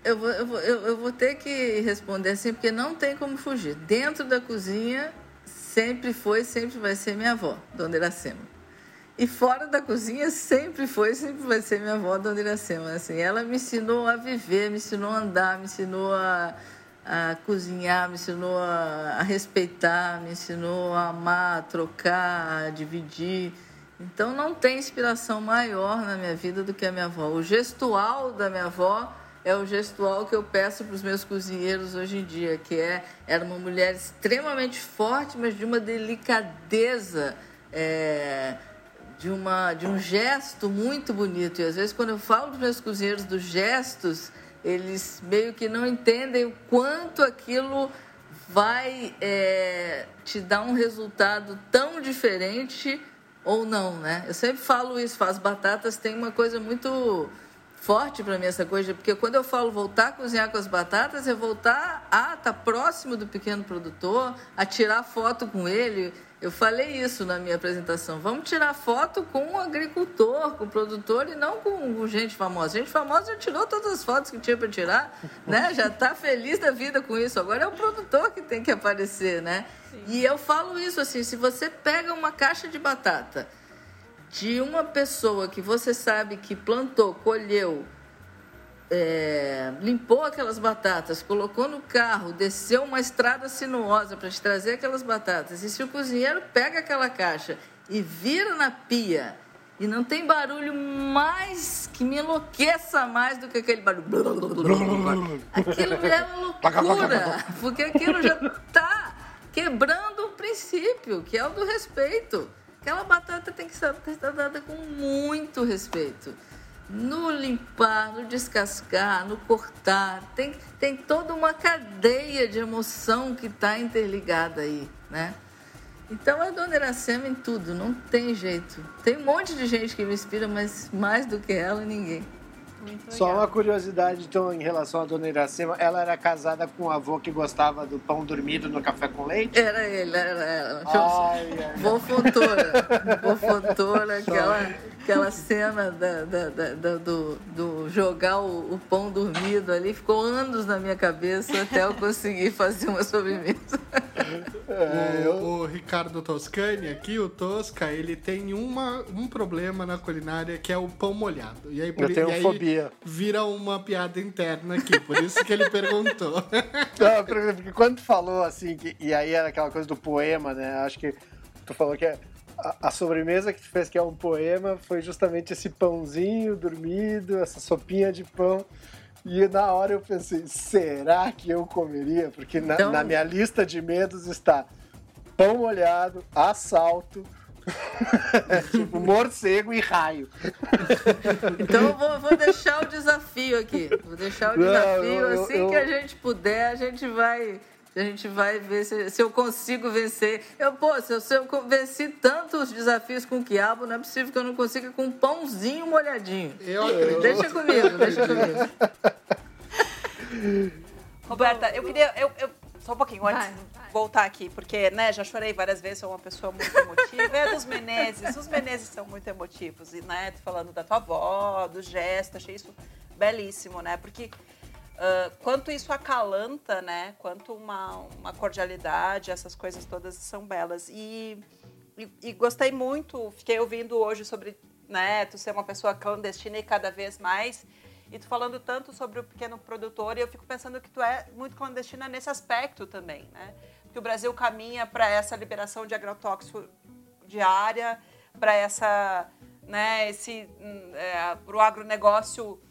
Speaker 4: Eu vou, eu, vou, eu vou ter que responder assim, porque não tem como fugir. Dentro da cozinha, sempre foi, sempre vai ser minha avó, Dona Iracema. E fora da cozinha, sempre foi, sempre vai ser minha avó, Dona Iracema. Assim, ela me ensinou a viver, me ensinou a andar, me ensinou a a cozinhar, me ensinou a, a, respeitar, me ensinou a amar, a trocar, a dividir. Então não tem inspiração maior na minha vida do que a minha avó. O gestual da minha avó é o gestual que eu peço para os meus cozinheiros hoje em dia, que é era uma mulher extremamente forte, mas de uma delicadeza, é, de, uma, de um gesto muito bonito. E às vezes quando eu falo para os meus cozinheiros dos gestos, eles meio que não entendem o quanto aquilo vai é, te dar um resultado tão diferente ou não, né? Eu sempre falo isso, as batatas tem uma coisa muito forte para mim essa coisa, porque quando eu falo voltar a cozinhar com as batatas, é voltar a estar tá próximo do pequeno produtor, a tirar foto com ele, eu falei isso na minha apresentação. Vamos tirar foto com o agricultor, com o produtor e não com gente famosa. Gente famosa já tirou todas as fotos que tinha para tirar, né? Já está feliz da vida com isso. Agora é o produtor que tem que aparecer, né? Sim. E eu falo isso assim: se você pega uma caixa de batata de uma pessoa que você sabe que plantou, colheu, é, limpou aquelas batatas, colocou no carro, desceu uma estrada sinuosa para te trazer aquelas batatas. E se o cozinheiro pega aquela caixa e vira na pia e não tem barulho mais que me enlouqueça mais do que aquele barulho. Aquilo é uma loucura, porque aquilo já está quebrando o princípio, que é o do respeito. Aquela batata tem que ser tratada com muito respeito no limpar, no descascar, no cortar. Tem, tem toda uma cadeia de emoção que está interligada aí, né? Então a Dona Iracema em tudo, não tem jeito. Tem um monte de gente que me inspira, mas mais do que ela, ninguém.
Speaker 5: Só uma curiosidade, então, em relação à dona Iracema, ela era casada com um avô que gostava do pão dormido no café com leite?
Speaker 4: Era ele, era ela. Ai, ai, Vó Fontoura. Vó Fontoura, aquela, aquela cena da, da, da, do, do jogar o, o, pão dormido ali, ficou anos na minha cabeça até eu conseguir fazer uma sobremesa.
Speaker 6: É, o, o, Ricardo Toscani aqui, o Tosca, ele tem uma, um problema na culinária que é o pão molhado. E aí,
Speaker 5: eu tenho
Speaker 6: e
Speaker 5: fobia.
Speaker 6: Vira uma piada interna aqui, por isso que ele perguntou.
Speaker 5: Não, porque quando tu falou assim, que, e aí era aquela coisa do poema, né? Acho que tu falou que é a, a sobremesa que tu fez, que é um poema, foi justamente esse pãozinho dormido, essa sopinha de pão. E na hora eu pensei, será que eu comeria? Porque na,
Speaker 4: Então-
Speaker 5: na minha lista de medos está pão molhado, assalto, tipo, morcego e raio.
Speaker 4: Então eu vou, vou deixar o desafio aqui. Vou deixar o
Speaker 5: Não,
Speaker 4: desafio.
Speaker 5: eu- eu-
Speaker 4: assim
Speaker 5: eu-
Speaker 4: que a gente puder, a gente vai. A gente vai ver se, se eu consigo vencer. Eu, pô, se eu, se eu venci tantos desafios com o quiabo, não é possível que eu não consiga com um pãozinho molhadinho.
Speaker 6: Eu acredito.
Speaker 4: Deixa comigo, deixa comigo.
Speaker 3: Roberta, eu queria. Eu, eu- só um pouquinho antes
Speaker 2: Vai,
Speaker 3: de voltar aqui, porque né, já chorei várias vezes, sou uma pessoa muito emotiva. É dos Menezes, os Menezes são muito emotivos. E, né, tô falando da tua avó, do gesto, achei isso belíssimo, né? Porque ah, quanto isso acalanta, né? Quanto uma, uma cordialidade, essas coisas todas são belas. E, e, e gostei muito, fiquei ouvindo hoje sobre né, tu ser uma pessoa clandestina e cada vez mais. E tu falando tanto sobre o pequeno produtor, e eu fico pensando que tu é muito clandestina nesse aspecto também, né? Porque o Brasil caminha para essa liberação de agrotóxico diária, para essa, né, esse, hum, é, para o agronegócio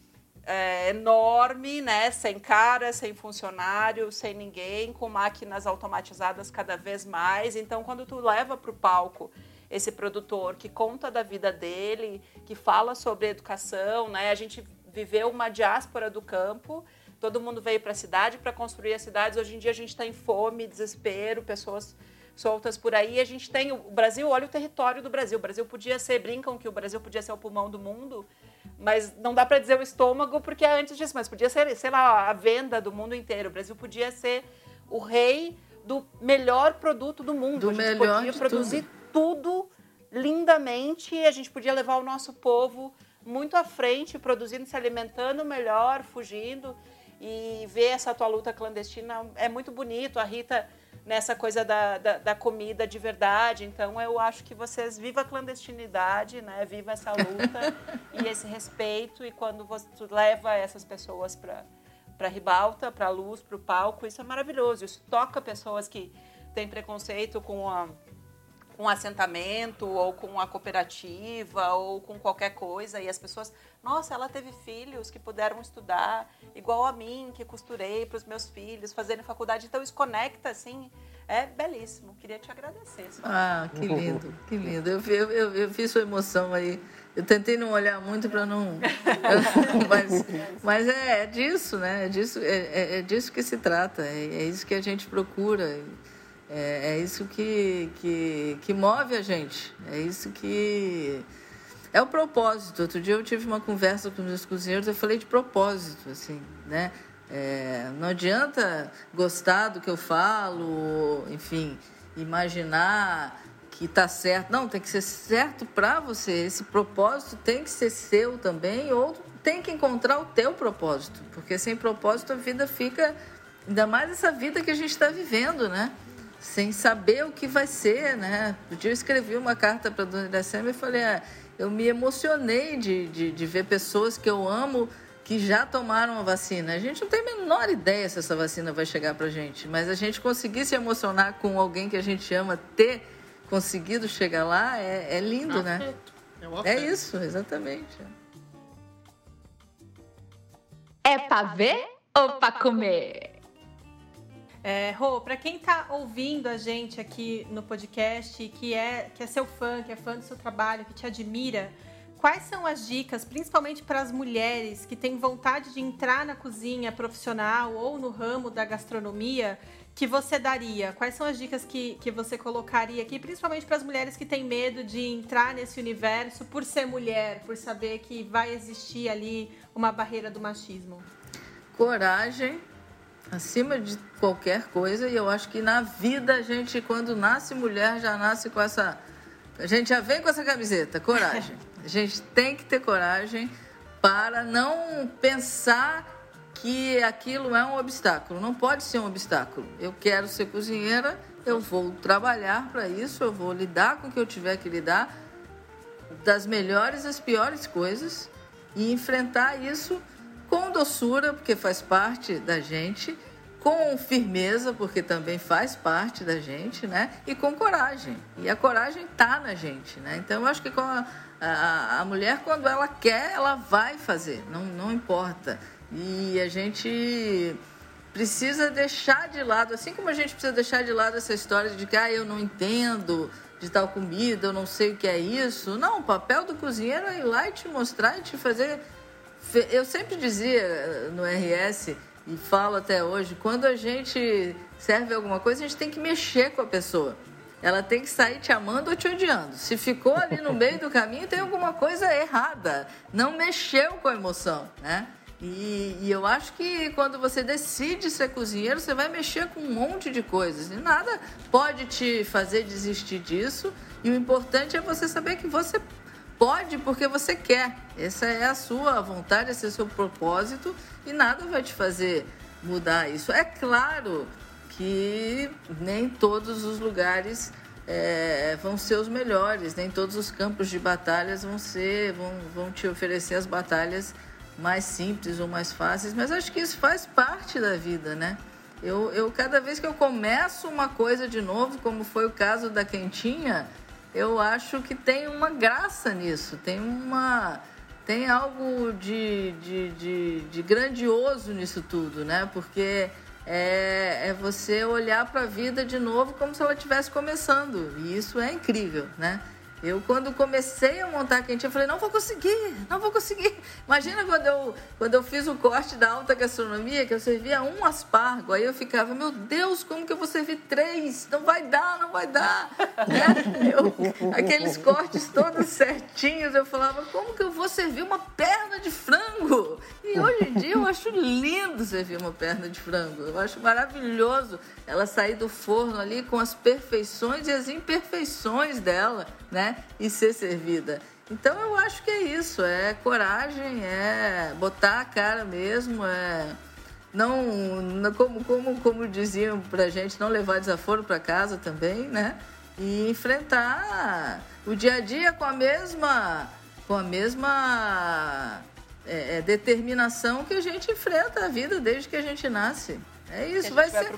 Speaker 3: é, enorme, né, sem cara, sem funcionário, sem ninguém, com máquinas automatizadas cada vez mais. Então, quando tu leva para o palco esse produtor que conta da vida dele, que fala sobre educação, né, a gente viveu uma diáspora do campo. Todo mundo veio para a cidade para construir as cidades. Hoje em dia a gente está em fome, desespero, pessoas soltas por aí. A gente tem o Brasil, olha o território do Brasil. O Brasil podia ser, brincam que o Brasil podia ser o pulmão do mundo, mas não dá para dizer o estômago porque é antes disso, mas podia ser, sei lá, a venda do mundo inteiro. O Brasil podia ser o rei do melhor produto do mundo.
Speaker 4: Do
Speaker 3: a gente
Speaker 4: melhor
Speaker 3: podia produzir tudo lindamente e a gente podia levar o nosso povo muito à frente, produzindo, se alimentando melhor, fugindo e ver essa tua luta clandestina é muito bonito. A Rita nessa coisa da, da, da comida de verdade. Então eu acho que vocês viva a clandestinidade, né? Viva essa luta e esse respeito. E quando você leva essas pessoas para para ribalta, para a luz, para o palco, isso é maravilhoso. Isso toca pessoas que têm preconceito com a com assentamento ou com a cooperativa ou com qualquer coisa e as pessoas, nossa, ela teve filhos que puderam estudar igual a mim, que costurei para os meus filhos fazerem faculdade, então isso conecta assim, é belíssimo. Queria te agradecer. Só.
Speaker 4: Ah, que lindo, que lindo. Eu, eu, eu, eu vi sua emoção aí. Eu tentei não olhar muito para não. mas mas é, é disso, né? É disso, é, é- é disso que se trata. É, é isso que a gente procura. É, é isso que, que, que move a gente. É isso que. É o propósito. Outro dia eu tive uma conversa com meus cozinheiros, eu falei de propósito, assim, né? É, não adianta gostar do que eu falo, enfim, imaginar que está certo. Não, tem que ser certo para você. Esse propósito tem que ser seu também, ou tem que encontrar o teu propósito, porque sem propósito a vida fica, ainda mais essa vida que a gente está vivendo, né? Sem saber o que vai ser, né? Um dia eu escrevi uma carta para a dona Iracema e falei, ah, eu me emocionei de, de, de ver pessoas que eu amo que já tomaram a vacina. A gente não tem a menor ideia se essa vacina vai chegar para a gente, mas a gente conseguir se emocionar com alguém que a gente ama, ter conseguido chegar lá, é, é lindo, né?
Speaker 6: É,
Speaker 4: É isso, exatamente.
Speaker 1: É pra ver ou pra comer?
Speaker 2: É, Rô, pra quem tá ouvindo a gente aqui no podcast, que é, que é seu fã, que é fã do seu trabalho, que te admira, quais são as dicas, principalmente para as mulheres que têm vontade de entrar na cozinha profissional ou no ramo da gastronomia, que você daria? Quais são as dicas que, que você colocaria aqui, principalmente para as mulheres que têm medo de entrar nesse universo por ser mulher, por saber que vai existir ali uma barreira do machismo?
Speaker 4: coragem acima de qualquer coisa e eu acho que na vida a gente quando nasce mulher já nasce com essa a gente já vem com essa camiseta coragem. A gente tem que ter coragem para não pensar que aquilo é um obstáculo. Não pode ser um obstáculo. Eu quero ser cozinheira eu vou trabalhar para isso eu vou lidar com o que eu tiver que lidar das melhores às piores coisas e enfrentar isso com doçura, porque faz parte da gente, com firmeza, porque também faz parte da gente, né? E com coragem. E a coragem tá na gente, né? Então eu acho que a, a, a mulher, quando ela quer, ela vai fazer, não, não importa. E a gente precisa deixar de lado, assim como a gente precisa deixar de lado essa história de que ah, eu não entendo de tal comida, eu não sei o que é isso. Não, o papel do cozinheiro é ir lá e te mostrar e te fazer. Eu sempre dizia no RS e falo até hoje, quando a gente serve alguma coisa, a gente tem que mexer com a pessoa. Ela tem que sair te amando ou te odiando. Se ficou ali no meio do caminho, tem alguma coisa errada. Não mexeu com a emoção, né? E, e, eu acho que quando você decide ser cozinheiro, você vai mexer com um monte de coisas. E nada pode te fazer desistir disso. E o importante é você saber que você pode porque você quer. Essa é a sua vontade, esse é o seu propósito. E nada vai te fazer mudar isso. É claro que nem todos os lugares é, vão ser os melhores, nem todos os campos de batalhas vão ser, vão, vão te oferecer as batalhas mais simples ou mais fáceis, mas acho que isso faz parte da vida, né? Eu, eu cada vez que eu começo uma coisa de novo, como foi o caso da quentinha, eu acho que tem uma graça nisso, tem uma tem algo de, de, de, de grandioso nisso tudo, né? Porque é, é você olhar para a vida de novo como se ela estivesse começando. E isso é incrível, né? Eu, quando comecei a montar a quentinha, falei, não vou conseguir, não vou conseguir. Imagina quando eu, quando eu fiz o corte da alta gastronomia, que eu servia um aspargo, aí eu ficava, meu Deus, como que eu vou servir três? Não vai dar, não vai dar. né? eu, aqueles cortes todos certinhos, eu falava, como que eu vou servir uma perna de frango? E hoje em dia eu acho lindo servir uma perna de frango. Eu acho maravilhoso ela sair do forno ali com as perfeições e as imperfeições dela, né? E ser servida. Então eu acho que é isso, é coragem, é botar a cara mesmo, é não, como, como, como diziam pra gente, não levar desaforo para casa também, né? E enfrentar o dia a dia com a mesma, com a mesma é, é determinação que a gente enfrenta a vida desde que a gente nasce. É isso, vai ser,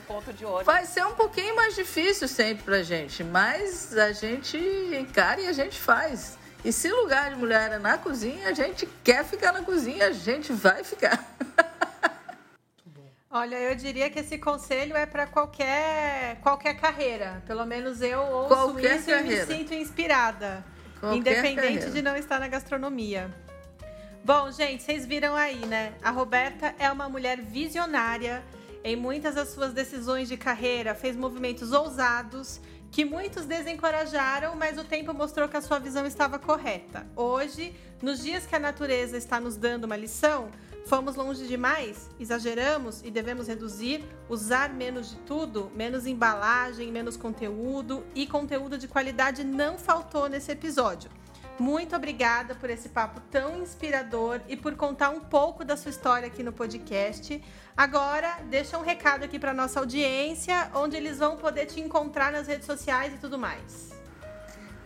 Speaker 4: vai ser um pouquinho mais difícil sempre pra gente, mas a gente encara e a gente faz. E se lugar de mulher é na cozinha, a gente quer ficar na cozinha, a gente vai ficar.
Speaker 2: Olha, eu diria que esse conselho é para qualquer, qualquer carreira. Pelo menos eu ouço
Speaker 4: qualquer
Speaker 2: isso
Speaker 4: carreira.
Speaker 2: e me sinto inspirada.
Speaker 4: Qualquer
Speaker 2: independente
Speaker 4: carreira.
Speaker 2: de não estar na gastronomia. Bom, gente, vocês viram aí, né? A Roberta é uma mulher visionária em muitas das suas decisões de carreira, fez movimentos ousados que muitos desencorajaram, mas o tempo mostrou que a sua visão estava correta. Hoje, nos dias que a natureza está nos dando uma lição, fomos longe demais, exageramos e devemos reduzir, usar menos de tudo, menos embalagem, menos conteúdo e conteúdo de qualidade não faltou nesse episódio. Muito obrigada por esse papo tão inspirador e por contar um pouco da sua história aqui no podcast. Agora, deixa um recado aqui para nossa audiência, onde eles vão poder te encontrar nas redes sociais e tudo mais.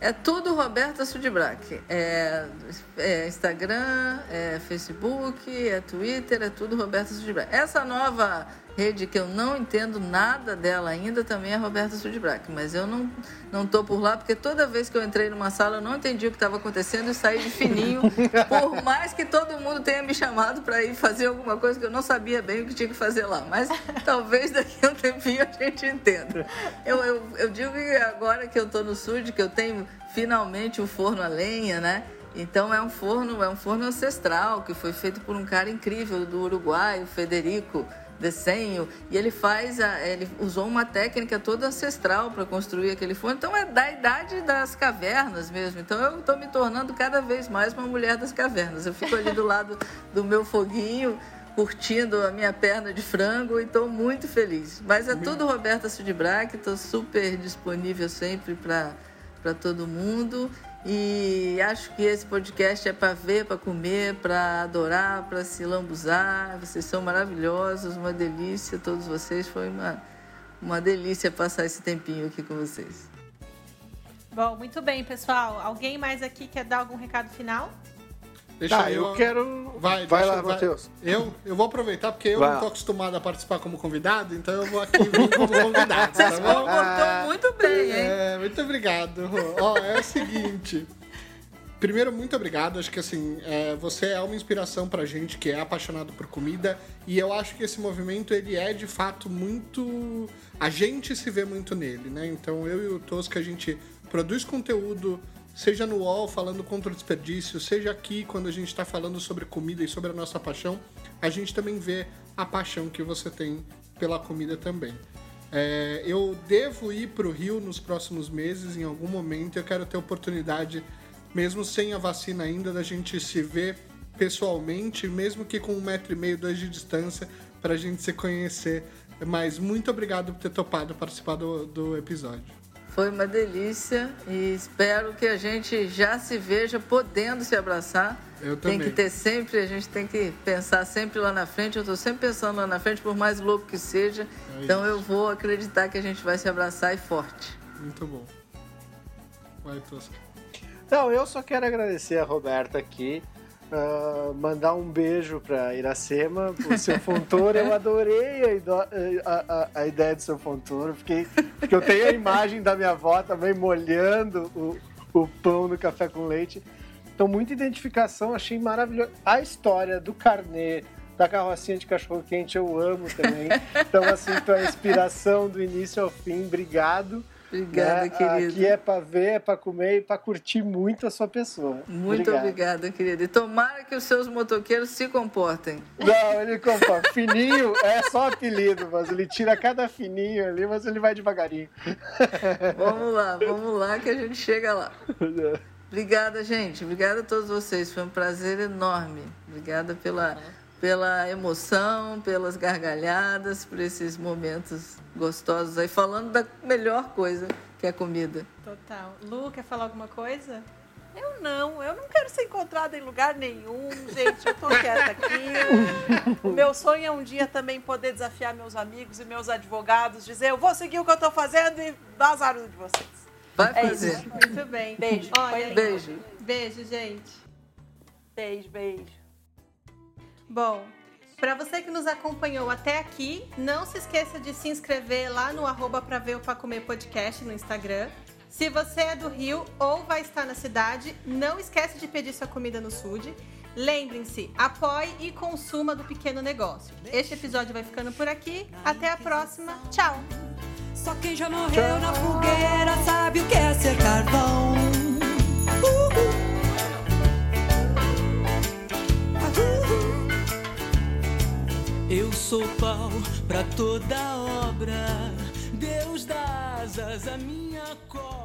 Speaker 4: É tudo Roberta Sudbrack. É, é Instagram, é Facebook, é Twitter, é tudo Roberta Sudbrack. Essa nova rede que eu não entendo nada dela ainda também é Roberta Sudbrack, mas eu não não tô por lá porque toda vez que eu entrei numa sala eu não entendi o que estava acontecendo e saí de fininho, por mais que todo mundo tenha me chamado para ir fazer alguma coisa que eu não sabia bem o que tinha que fazer lá, mas talvez daqui a um tempinho a gente entenda. Eu, eu, eu digo que agora que eu tô no Sud, que eu tenho finalmente o forno a lenha, né? Então é um forno, é um forno ancestral que foi feito por um cara incrível do Uruguai, o Federico Desenho, e ele faz, a, ele usou uma técnica toda ancestral para construir aquele forno. Então é da idade das cavernas mesmo. Então eu estou me tornando cada vez mais uma mulher das cavernas. Eu fico ali do lado do meu foguinho, curtindo a minha perna de frango e estou muito feliz. Mas é tudo Roberta Sudbrack, estou super disponível sempre para todo mundo. E acho que esse podcast é para ver, para comer, para adorar, para se lambuzar. Vocês são maravilhosos, uma delícia, todos vocês. Foi uma, uma delícia passar esse tempinho aqui com vocês.
Speaker 2: Bom, muito bem, pessoal. Alguém mais aqui quer dar algum recado final?
Speaker 6: Deixa
Speaker 5: Tá,
Speaker 6: eu.
Speaker 5: eu quero.
Speaker 6: Vai,
Speaker 5: Vai
Speaker 6: deixa-
Speaker 5: lá, Matheus.
Speaker 6: Eu, eu vou aproveitar porque eu
Speaker 5: Vai
Speaker 6: não
Speaker 5: lá.
Speaker 6: tô acostumado a participar como convidado, então eu vou aqui vir como convidado, tá bom?
Speaker 4: Comportou muito bem, hein?
Speaker 6: É, muito obrigado. Ó, é o seguinte. Primeiro, muito obrigado. Acho que assim, é, você é uma inspiração pra gente que é apaixonado por comida. E eu acho que esse movimento, ele é de fato muito. A gente se vê muito nele, né? Então eu e o Tosca, a gente produz conteúdo, seja no UOL falando contra o desperdício, seja aqui quando a gente tá falando sobre comida e sobre a nossa paixão, a gente também vê a paixão que você tem pela comida também. É, eu devo ir para o Rio nos próximos meses, em algum momento. Eu quero ter oportunidade, mesmo sem a vacina ainda, da gente se ver pessoalmente, mesmo que com um metro e meio, dois de distância, para a gente se conhecer. Mas muito obrigado por ter topado participar do, do episódio.
Speaker 4: Foi uma delícia e espero que a gente já se veja podendo se abraçar.
Speaker 6: Eu
Speaker 4: Tem
Speaker 6: também.
Speaker 4: que ter sempre, a gente tem que pensar sempre lá na frente. Eu estou sempre pensando lá na frente, por mais louco que seja.
Speaker 6: É
Speaker 4: então eu vou acreditar que a gente vai se abraçar e forte.
Speaker 6: Muito bom. Vai, Tosca.
Speaker 5: Não, eu só quero agradecer a Roberta aqui. Ah, mandar um beijo para Iracema, o seu Fontoura. Eu adorei a, a- a- ideia do seu Fontoura, fiquei, porque eu tenho a imagem da minha avó também molhando o, o pão no café com leite. Então, muita identificação, achei maravilhoso. A história do carnê, da carrocinha de cachorro-quente, eu amo também. Então, assim, tua inspiração do início ao fim, obrigado.
Speaker 4: Obrigada,
Speaker 5: né?
Speaker 4: querido.
Speaker 5: Aqui é pra ver, é pra comer e pra curtir muito a sua pessoa.
Speaker 4: Muito obrigada, querida. E tomara que os seus motoqueiros se comportem.
Speaker 5: Não, ele compra. Fininho é só apelido, mas ele tira cada fininho ali, mas ele vai devagarinho.
Speaker 4: Vamos lá, vamos lá que a gente chega lá. Obrigada, gente. Obrigada a todos vocês. Foi um prazer enorme. Obrigada pela, pela emoção, pelas gargalhadas, por esses momentos gostosos aí, falando da melhor coisa que é a comida.
Speaker 2: Total. Lu, quer falar alguma coisa?
Speaker 3: Eu não, eu não quero ser encontrada em lugar nenhum, gente. Eu tô quieta aqui. O meu sonho é um dia também poder desafiar meus amigos e meus advogados, dizer eu vou seguir o que eu tô fazendo e dar azar de vocês.
Speaker 4: Vai
Speaker 3: É
Speaker 4: fazer.
Speaker 3: isso.
Speaker 2: Muito bem.
Speaker 3: Beijo.
Speaker 2: Olha,
Speaker 4: Beijo.
Speaker 2: beijo, gente.
Speaker 3: Beijo, beijo.
Speaker 2: Bom, para você que nos acompanhou até aqui, não se esqueça de se inscrever lá no arroba pra ver o Pra Comer podcast no Instagram. Se você é do Rio ou vai estar na cidade, não esquece de pedir sua comida no Sud. Lembrem-se, apoie e consuma do pequeno negócio. Este episódio vai ficando por aqui. Até a próxima. Tchau!
Speaker 9: Só quem já morreu na fogueira sabe o que é ser carvão. Uhul. Eu sou pau pra toda obra. Deus dá asas à minha cobra.